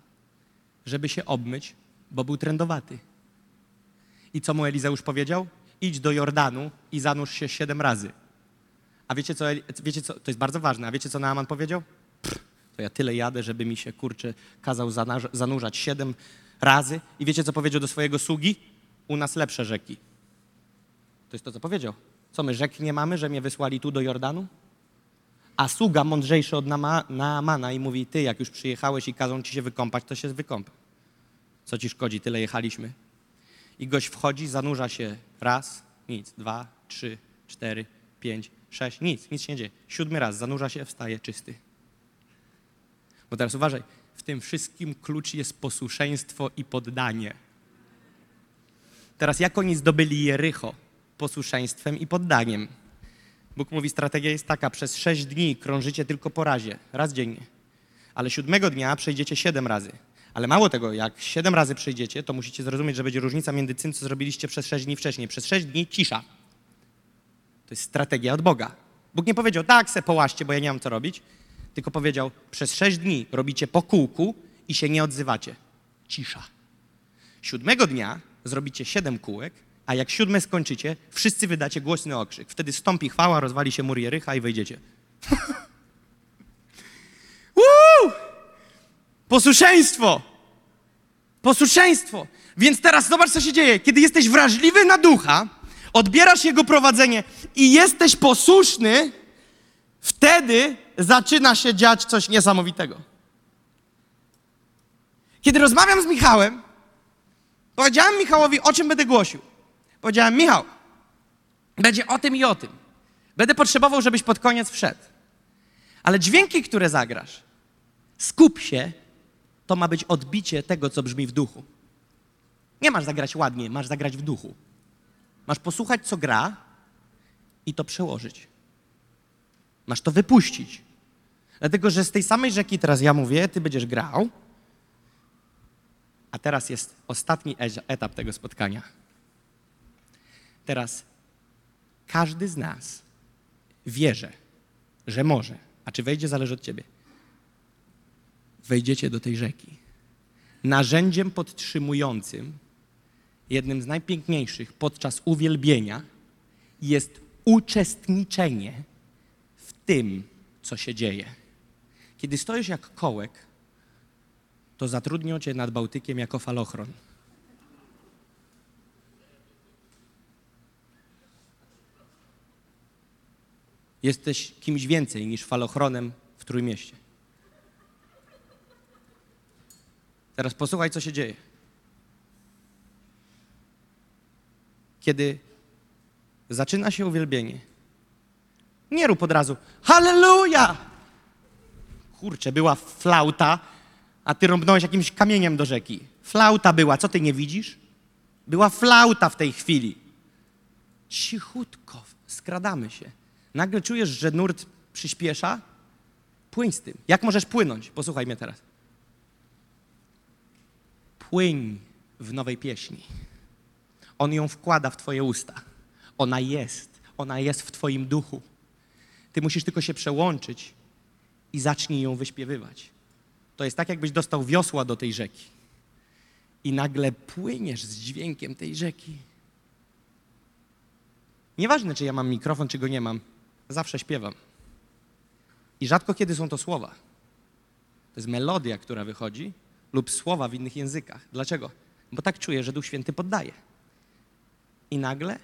żeby się obmyć, bo był trędowaty. I co mu Elizeusz powiedział? Idź do Jordanu i zanurz się siedem razy. A wiecie co, wiecie co, to jest bardzo ważne, a wiecie co Naaman powiedział? Pff, to ja tyle jadę, żeby mi się, kurczę, kazał zanurzać siedem razy. I wiecie co powiedział do swojego sługi? U nas lepsze rzeki. To jest to, co powiedział. Co my, rzek nie mamy, że mnie wysłali tu do Jordanu? A sługa mądrzejszy od Naamana i mówi, ty jak już przyjechałeś i kazą ci się wykąpać, to się wykąp. Co ci szkodzi, tyle jechaliśmy. I gość wchodzi, zanurza się raz, nic, dwa, trzy, cztery, pięć, sześć, nic, nic się nie dzieje. Siódmy raz, zanurza się, wstaje czysty. Bo teraz uważaj, w tym wszystkim klucz jest posłuszeństwo i poddanie. Teraz jak oni zdobyli Jericho? Posłuszeństwem i poddaniem. Bóg mówi, strategia jest taka, przez sześć dni krążycie tylko po razie, raz dziennie. Ale siódmego dnia przejdziecie siedem razy. Ale mało tego, jak siedem razy przejdziecie, to musicie zrozumieć, że będzie różnica między tym, co zrobiliście przez sześć dni wcześniej. Przez sześć dni cisza. To jest strategia od Boga. Bóg nie powiedział, tak, se połaście, bo ja nie mam co robić, tylko powiedział, przez sześć dni robicie po kółku i się nie odzywacie. Cisza. Siódmego dnia zrobicie siedem kółek, a jak siódme skończycie, wszyscy wydacie głośny okrzyk. Wtedy stąpi chwała, rozwali się mur Jericha i wejdziecie. Woo! Posłuszeństwo! Posłuszeństwo! Więc teraz zobacz, co się dzieje. Kiedy jesteś wrażliwy na ducha, odbierasz jego prowadzenie i jesteś posłuszny, wtedy zaczyna się dziać coś niesamowitego. Kiedy rozmawiam z Michałem, powiedziałem Michałowi, o czym będę głosił. Powiedziałem, Michał, będzie o tym i o tym. Będę potrzebował, żebyś pod koniec wszedł. Ale dźwięki, które zagrasz, skup się, to ma być odbicie tego, co brzmi w duchu. Nie masz zagrać ładnie, masz zagrać w duchu. Masz posłuchać, co gra i to przełożyć. Masz to wypuścić. Dlatego, że z tej samej rzeki teraz ja mówię, ty będziesz grał, a teraz jest ostatni etap tego spotkania. Teraz każdy z nas wierzy, że może, a czy wejdzie, zależy od ciebie. Wejdziecie do tej rzeki. Narzędziem podtrzymującym, jednym z najpiękniejszych podczas uwielbienia, jest uczestniczenie w tym, co się dzieje. Kiedy stoisz jak kołek, to zatrudnią cię nad Bałtykiem jako falochron. Jesteś kimś więcej niż falochronem w Trójmieście. Teraz posłuchaj, co się dzieje. Kiedy zaczyna się uwielbienie, nie rób od razu Halleluja! Kurczę, była flauta, a ty rąbnąłeś jakimś kamieniem do rzeki. Flauta była, co ty nie widzisz? Była flauta w tej chwili. Cichutko, skradamy się. Nagle czujesz, że nurt przyspiesza. Płyń z tym. Jak możesz płynąć? Posłuchaj mnie teraz. Płyń w nowej pieśni. On ją wkłada w Twoje usta. Ona jest. Ona jest w Twoim duchu. Ty musisz tylko się przełączyć i zacznij ją wyśpiewywać. To jest tak, jakbyś dostał wiosła do tej rzeki. I nagle płyniesz z dźwiękiem tej rzeki. Nieważne, czy ja mam mikrofon, czy go nie mam, zawsze śpiewam. I rzadko kiedy są to słowa. To jest melodia, która wychodzi, lub słowa w innych językach. Dlaczego? Bo tak czuję, że Duch Święty poddaje. I nagle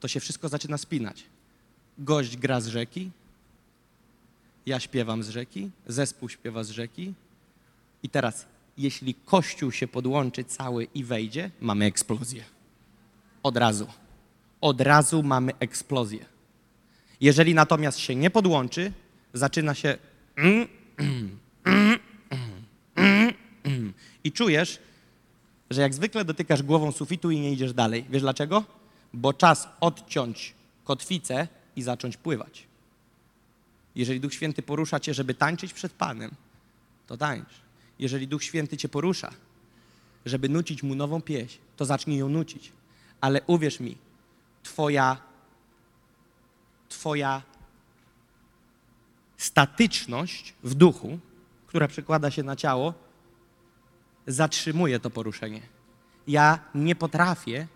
to się wszystko zaczyna spinać. Gość gra z rzeki, ja śpiewam z rzeki, zespół śpiewa z rzeki. I teraz, jeśli kościół się podłączy cały i wejdzie, mamy eksplozję. Od razu. Od razu mamy eksplozję. Jeżeli natomiast się nie podłączy, zaczyna się i czujesz, że jak zwykle dotykasz głową sufitu i nie idziesz dalej. Wiesz dlaczego? Bo czas odciąć kotwicę i zacząć pływać. Jeżeli Duch Święty porusza cię, żeby tańczyć przed Panem, to tańcz. Jeżeli Duch Święty cię porusza, żeby nucić mu nową pieśń, to zacznij ją nucić. Ale uwierz mi, twoja, twoja statyczność w duchu, która przekłada się na ciało, zatrzymuje to poruszenie. Ja nie potrafię,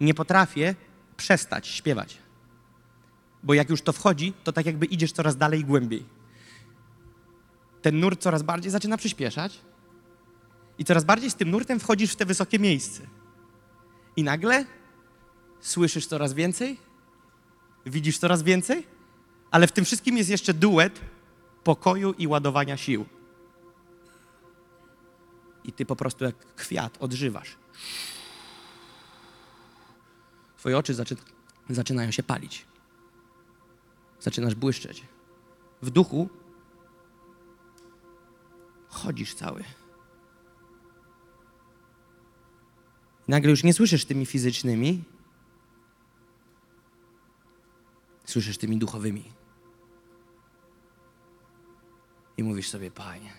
nie potrafię przestać śpiewać. Bo jak już to wchodzi, to tak jakby idziesz coraz dalej i głębiej. Ten nurt coraz bardziej zaczyna przyspieszać i coraz bardziej z tym nurtem wchodzisz w te wysokie miejsce. I nagle słyszysz coraz więcej, widzisz coraz więcej, ale w tym wszystkim jest jeszcze duet pokoju i ładowania sił. I ty po prostu jak kwiat odżywasz. Twoje oczy zaczy zaczynają się palić. Zaczynasz błyszczeć. W duchu chodzisz cały. Nagle już nie słyszysz tymi fizycznymi, słyszysz tymi duchowymi. I mówisz sobie, Panie,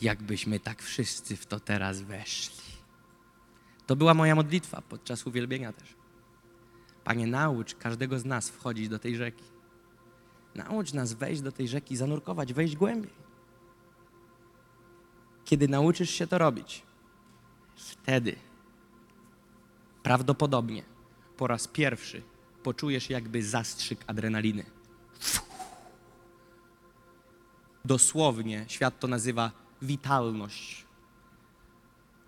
jakbyśmy tak wszyscy w to teraz weszli. To była moja modlitwa podczas uwielbienia też. Panie, naucz każdego z nas wchodzić do tej rzeki. Naucz nas wejść do tej rzeki, zanurkować, wejść głębiej. Kiedy nauczysz się to robić, wtedy prawdopodobnie po raz pierwszy poczujesz jakby zastrzyk adrenaliny. Dosłownie świat to nazywa witalność.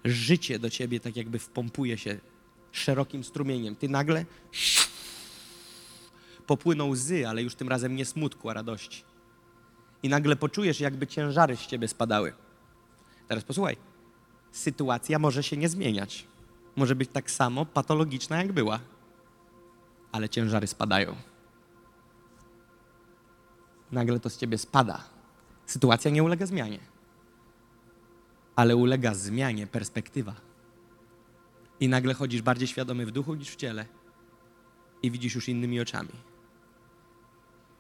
Życie do ciebie tak jakby wpompuje się szerokim strumieniem. Ty nagle popłyną łzy, ale już tym razem nie smutku, a radości. I nagle poczujesz, jakby ciężary z ciebie spadały. Teraz posłuchaj. Sytuacja może się nie zmieniać. Może być tak samo patologiczna, jak była. Ale ciężary spadają. Nagle to z ciebie spada. Sytuacja nie ulega zmianie. Ale ulega zmianie perspektywa. I nagle chodzisz bardziej świadomy w duchu niż w ciele. I widzisz już innymi oczami.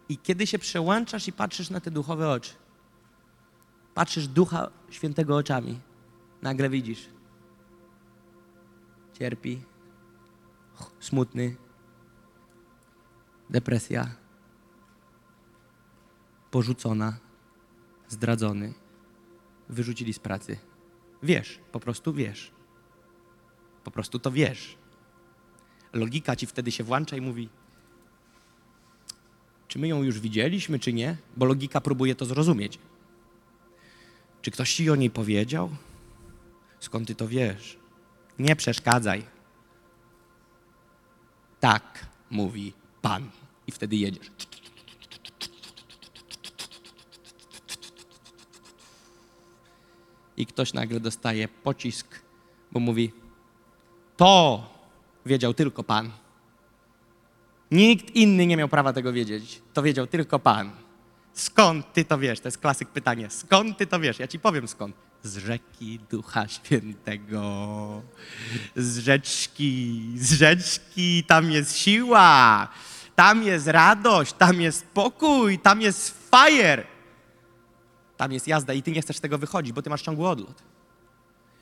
I kiedy się przełączasz i patrzysz na te duchowe oczy, patrzysz Ducha Świętego oczami, nagle widzisz. Cierpi, smutny, depresja, porzucona, zdradzony, wyrzucili z pracy. Wiesz, po prostu wiesz. Po prostu to wiesz. Logika ci wtedy się włącza i mówi: Czy my ją już widzieliśmy, czy nie? Bo logika próbuje to zrozumieć. Czy ktoś ci o niej powiedział? Skąd ty to wiesz? Nie przeszkadzaj. Tak, mówi Pan. I wtedy jedziesz. I ktoś nagle dostaje pocisk, bo mówi: To wiedział tylko Pan. Nikt inny nie miał prawa tego wiedzieć. To wiedział tylko Pan. Skąd ty to wiesz? To jest klasyk pytanie. Skąd ty to wiesz? Ja ci powiem skąd. Z rzeki Ducha Świętego. Z rzeczki, z rzeczki, tam jest siła, tam jest radość, tam jest pokój, tam jest fire. Tam jest jazda i ty nie chcesz z tego wychodzić, bo ty masz ciągły odlot.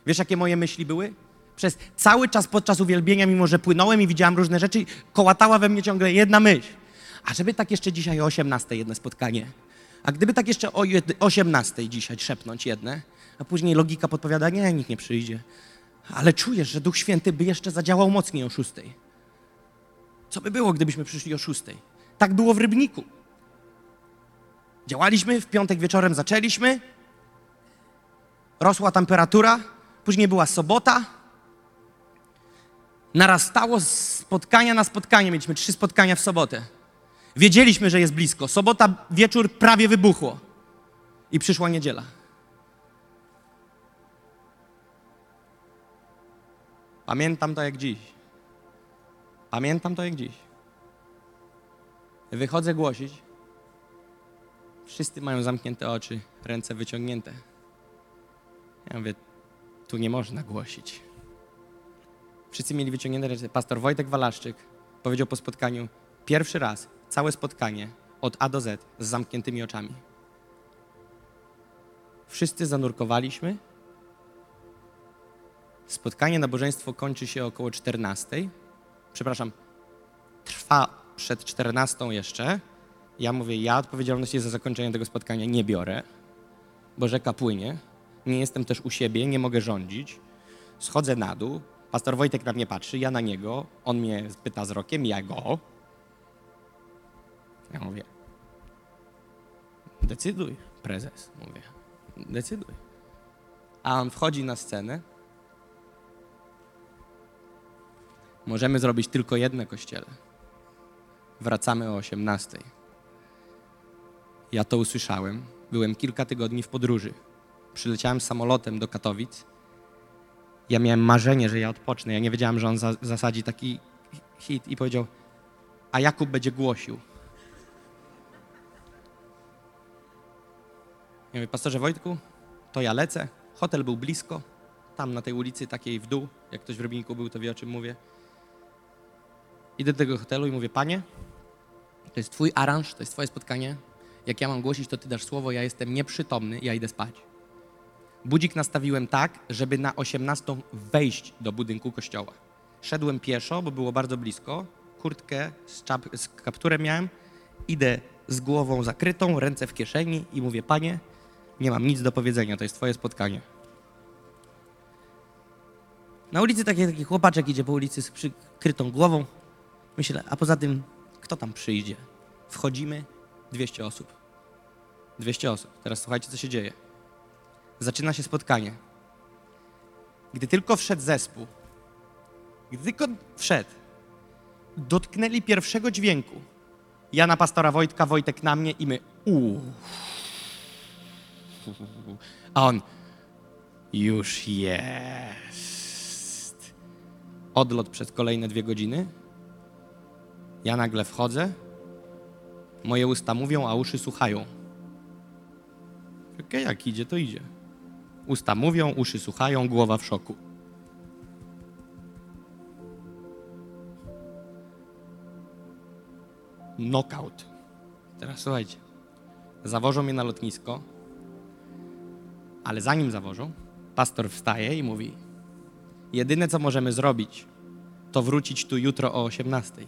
Wiesz, jakie moje myśli były? Przez cały czas podczas uwielbienia, mimo że płynąłem i widziałem różne rzeczy, kołatała we mnie ciągle jedna myśl. A żeby tak jeszcze dzisiaj o 18 jedno spotkanie, a gdyby tak jeszcze o jed- 18 dzisiaj szepnąć jedne, a później logika podpowiada, nie, nikt nie przyjdzie. Ale czujesz, że Duch Święty by jeszcze zadziałał mocniej o 6. Co by było, gdybyśmy przyszli o 6? Tak było w Rybniku. Działaliśmy, w piątek wieczorem zaczęliśmy, rosła temperatura, później była sobota, narastało z spotkania na spotkanie, mieliśmy trzy spotkania w sobotę. Wiedzieliśmy, że jest blisko. Sobota wieczór prawie wybuchło. I przyszła niedziela. Pamiętam to jak dziś. Pamiętam to jak dziś. Wychodzę głosić. Wszyscy mają zamknięte oczy, ręce wyciągnięte. Ja mówię, tu nie można głosić. Wszyscy mieli wyciągnięte ręce. Pastor Wojtek Walaszczyk powiedział po spotkaniu, pierwszy raz całe spotkanie od A do Z z zamkniętymi oczami. Wszyscy zanurkowaliśmy. Spotkanie, nabożeństwo kończy się około 14. Przepraszam, trwa przed 14 jeszcze. Ja mówię, ja odpowiedzialności za zakończenie tego spotkania nie biorę, bo rzeka płynie. Nie jestem też u siebie, nie mogę rządzić. Schodzę na dół. Pastor Wojtek na mnie patrzy, ja na niego. On mnie pyta wzrokiem, ja go. Ja mówię, decyduj, prezes, mówię, decyduj. A on wchodzi na scenę. Możemy zrobić tylko jedno kościele. Wracamy o 18. Ja to usłyszałem. Byłem kilka tygodni w podróży. Przyleciałem samolotem do Katowic. Ja miałem marzenie, że ja odpocznę. Ja nie wiedziałem, że on za zasadzi taki hit i powiedział, a Jakub będzie głosił. Ja mówię, pastorze Wojtku, to ja lecę. Hotel był blisko, tam na tej ulicy takiej w dół. Jak ktoś w Rybniku był, to wie o czym mówię. Idę do tego hotelu i mówię, panie, to jest twój aranż, to jest twoje spotkanie. Jak ja mam głosić, to ty dasz słowo, ja jestem nieprzytomny, ja idę spać. Budzik nastawiłem tak, żeby na 18 wejść do budynku kościoła. Szedłem pieszo, bo było bardzo blisko. Kurtkę z, czap, z kapturem miałem. Idę z głową zakrytą, ręce w kieszeni i mówię, panie, nie mam nic do powiedzenia, to jest twoje spotkanie. Na ulicy taki, taki chłopaczek idzie po ulicy z przykrytą głową. Myślę, a poza tym, kto tam przyjdzie? Wchodzimy, 200 osób. 200 osób. Teraz słuchajcie, co się dzieje. Zaczyna się spotkanie. Gdy tylko wszedł zespół, gdy tylko wszedł, dotknęli pierwszego dźwięku. Ja na pastora Wojtka, Wojtek na mnie i my uuu. A on już jest. Odlot przez kolejne dwie godziny. Ja nagle wchodzę. Moje usta mówią, a uszy słuchają. Okej, jak idzie, to idzie. Usta mówią, uszy słuchają, głowa w szoku. Knockout. Teraz słuchajcie. Zawożą mnie na lotnisko, ale zanim zawożą, pastor wstaje i mówi: Jedyne co możemy zrobić, to wrócić tu jutro o 18.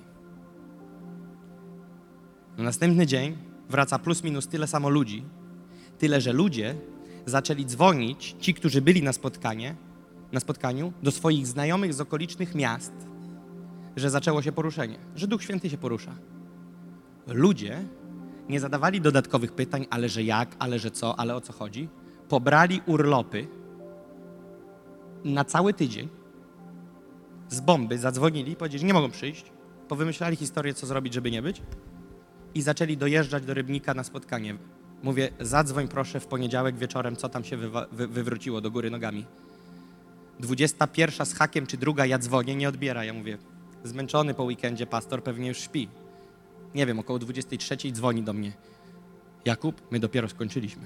Na następny dzień wraca plus minus tyle samo ludzi, tyle że ludzie zaczęli dzwonić, ci, którzy byli na spotkanie, na spotkaniu, do swoich znajomych z okolicznych miast, że zaczęło się poruszenie, że Duch Święty się porusza. Ludzie nie zadawali dodatkowych pytań, ale że jak, ale że co, ale o co chodzi. Pobrali urlopy na cały tydzień z bomby, zadzwonili, powiedzieli, że nie mogą przyjść, powymyślali historię, co zrobić, żeby nie być i zaczęli dojeżdżać do Rybnika na spotkanie. Mówię, zadzwoń proszę w poniedziałek wieczorem, co tam się wy- wywróciło do góry nogami. 21 z hakiem czy druga, ja dzwonię, nie odbiera. Ja mówię, zmęczony po weekendzie pastor pewnie już śpi. Nie wiem, około 23 dzwoni do mnie. Jakub, my dopiero skończyliśmy.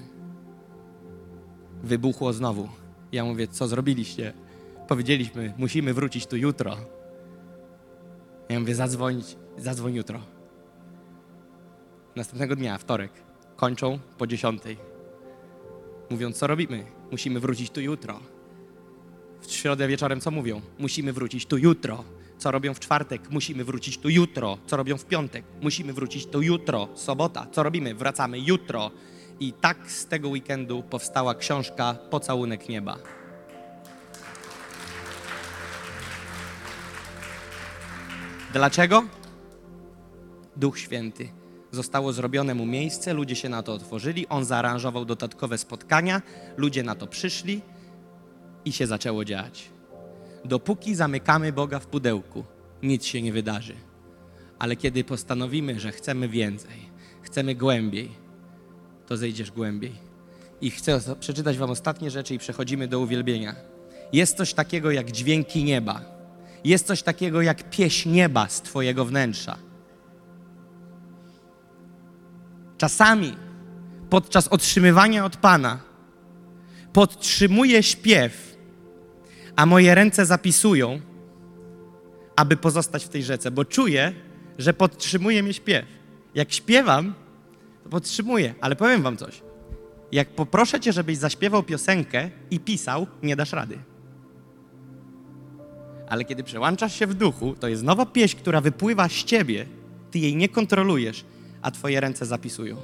Wybuchło znowu. Ja mówię, co zrobiliście? Powiedzieliśmy, musimy wrócić tu jutro. Ja mówię, zadzwonić, zadzwoń jutro. Następnego dnia, wtorek, kończą po dziesiątej. Mówią, co robimy? Musimy wrócić tu jutro. w środę wieczorem co mówią? Musimy wrócić tu jutro. Co robią w czwartek? Musimy wrócić tu jutro. Co robią w piątek? Musimy wrócić tu jutro. Sobota. Co robimy? Wracamy jutro. I tak z tego weekendu powstała książka Pocałunek Nieba. Dlaczego? Duch Święty. Zostało zrobione mu miejsce, ludzie się na to otworzyli, on zaaranżował dodatkowe spotkania, ludzie na to przyszli i się zaczęło dziać. Dopóki zamykamy Boga w pudełku, nic się nie wydarzy. Ale kiedy postanowimy, że chcemy więcej, chcemy głębiej, to zejdziesz głębiej. I chcę przeczytać Wam ostatnie rzeczy i przechodzimy do uwielbienia. Jest coś takiego jak dźwięki nieba. Jest coś takiego jak pieśń nieba z Twojego wnętrza. Czasami podczas otrzymywania od Pana podtrzymuję śpiew, a moje ręce zapisują, aby pozostać w tej rzece, bo czuję, że podtrzymuje mnie śpiew. Jak śpiewam, to podtrzymuję, ale powiem Wam coś. Jak poproszę Cię, żebyś zaśpiewał piosenkę i pisał, nie dasz rady. Ale kiedy przełączasz się w duchu, to jest nowa pieśń, która wypływa z Ciebie, Ty jej nie kontrolujesz, a Twoje ręce zapisują.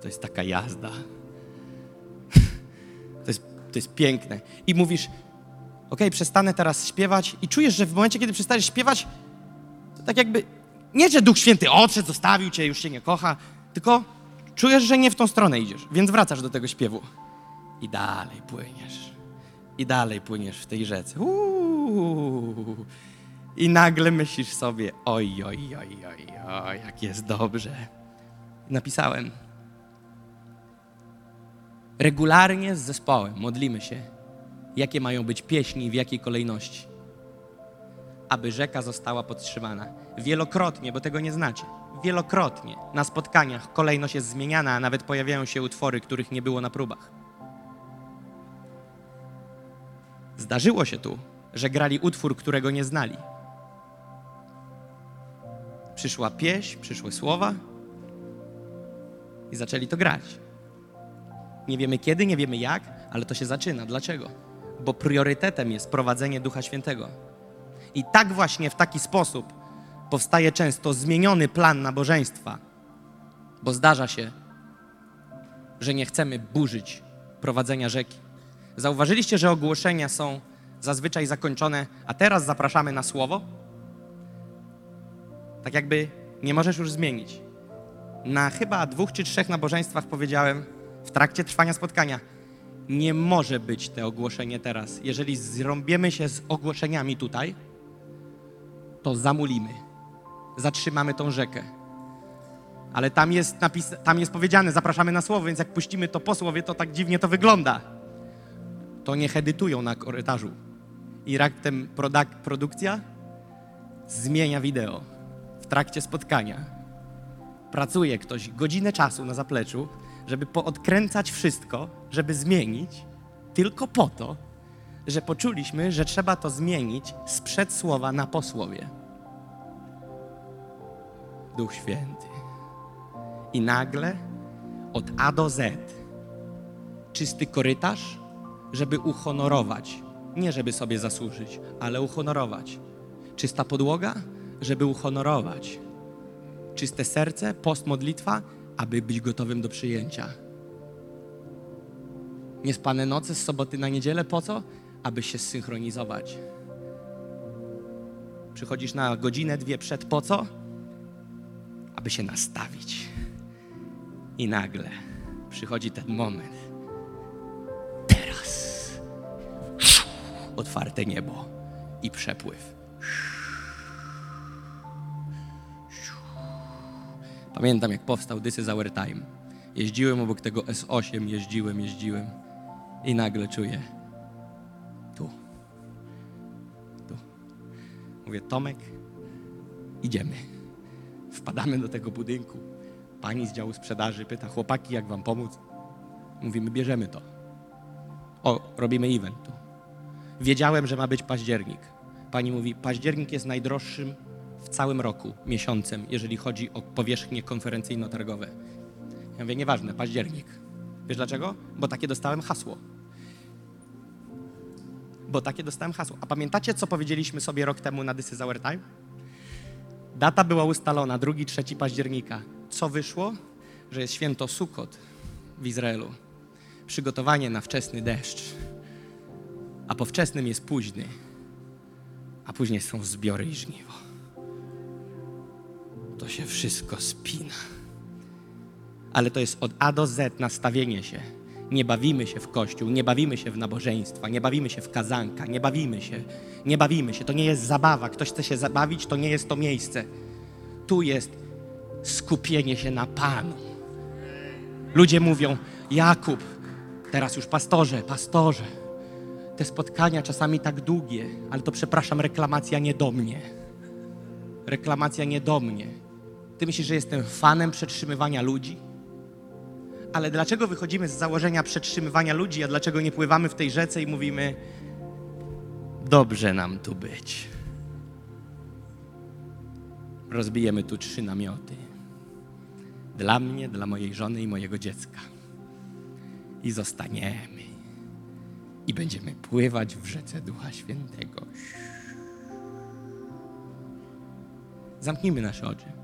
To jest taka jazda. To jest, to jest piękne. I mówisz, ok, przestanę teraz śpiewać i czujesz, że w momencie, kiedy przestaniesz śpiewać, to tak jakby, nie, że Duch Święty odszedł, zostawił cię, już cię nie kocha, tylko czujesz, że nie w tą stronę idziesz, więc wracasz do tego śpiewu. I dalej płyniesz. I dalej płyniesz w tej rzece. Uuu. I nagle myślisz sobie, oj, oj, oj, oj, oj, jak jest dobrze. Napisałem. Regularnie z zespołem modlimy się, jakie mają być pieśni i w jakiej kolejności, aby rzeka została podtrzymana. Wielokrotnie, bo tego nie znacie, wielokrotnie na spotkaniach kolejność jest zmieniana, a nawet pojawiają się utwory, których nie było na próbach. Zdarzyło się tu, że grali utwór, którego nie znali. Przyszła pieśń, przyszły słowa i zaczęli to grać. Nie wiemy kiedy, nie wiemy jak, ale to się zaczyna. Dlaczego? Bo priorytetem jest prowadzenie Ducha Świętego. I tak właśnie w taki sposób powstaje często zmieniony plan nabożeństwa, bo zdarza się, że nie chcemy burzyć prowadzenia rzeki. Zauważyliście, że ogłoszenia są zazwyczaj zakończone, a teraz zapraszamy na słowo? Tak jakby nie możesz już zmienić. Na chyba dwóch czy trzech nabożeństwach powiedziałem w trakcie trwania spotkania, nie może być te ogłoszenie teraz. Jeżeli zrąbiemy się z ogłoszeniami tutaj, to zamulimy. Zatrzymamy tą rzekę. Ale tam jest, napis, tam jest powiedziane, zapraszamy na słowo, więc jak puścimy to po słowie, to tak dziwnie to wygląda. To niech edytują na korytarzu. I raptem produk produkcja zmienia wideo w trakcie spotkania. Pracuje ktoś godzinę czasu na zapleczu, żeby poodkręcać wszystko, żeby zmienić, tylko po to, że poczuliśmy, że trzeba to zmienić z przedsłowa na posłowie. Duch Święty. I nagle od A do Z czysty korytarz, żeby uhonorować, nie żeby sobie zasłużyć, ale uhonorować. Czysta podłoga, żeby uhonorować. Czyste serce, post modlitwa, aby być gotowym do przyjęcia. Niespane noce z soboty na niedzielę, po co? Aby się zsynchronizować. Przychodzisz na godzinę, dwie przed, po co? Aby się nastawić. I nagle przychodzi ten moment. Teraz. Otwarte niebo i przepływ. Pamiętam, jak powstał This is Our Time. Jeździłem obok tego S8, jeździłem, jeździłem i nagle czuję tu, tu. Mówię, Tomek, idziemy. Wpadamy do tego budynku. Pani z działu sprzedaży pyta, chłopaki, jak wam pomóc? Mówimy, bierzemy to. O, robimy event tu. Wiedziałem, że ma być październik. Pani mówi, październik jest najdroższym całym roku, miesiącem, jeżeli chodzi o powierzchnie konferencyjno-targowe. Ja mówię, nieważne, październik. Wiesz dlaczego? Bo takie dostałem hasło. bo takie dostałem hasło. A pamiętacie, co powiedzieliśmy sobie rok temu na This is Our Time? Data była ustalona, 2-3 października. Co wyszło? Że jest święto Sukot w Izraelu. Przygotowanie na wczesny deszcz. A po wczesnym jest późny. A później są zbiory i żniwo. To się wszystko spina. Ale to jest od A do Z nastawienie się. Nie bawimy się w kościół, nie bawimy się w nabożeństwa, nie bawimy się w kazanka, nie bawimy się, nie bawimy się. To nie jest zabawa. Ktoś chce się zabawić, to nie jest to miejsce. Tu jest skupienie się na Panu. Ludzie mówią, Jakub, teraz już pastorze, pastorze. Te spotkania czasami tak długie, ale to przepraszam, reklamacja nie do mnie. Reklamacja nie do mnie. Ty myślisz, że jestem fanem przetrzymywania ludzi? Ale dlaczego wychodzimy z założenia przetrzymywania ludzi, a dlaczego nie pływamy w tej rzece i mówimy, dobrze nam tu być? Rozbijemy tu trzy namioty. Dla mnie, dla mojej żony i mojego dziecka. I zostaniemy. I będziemy pływać w rzece Ducha Świętego. Zamknijmy nasze oczy.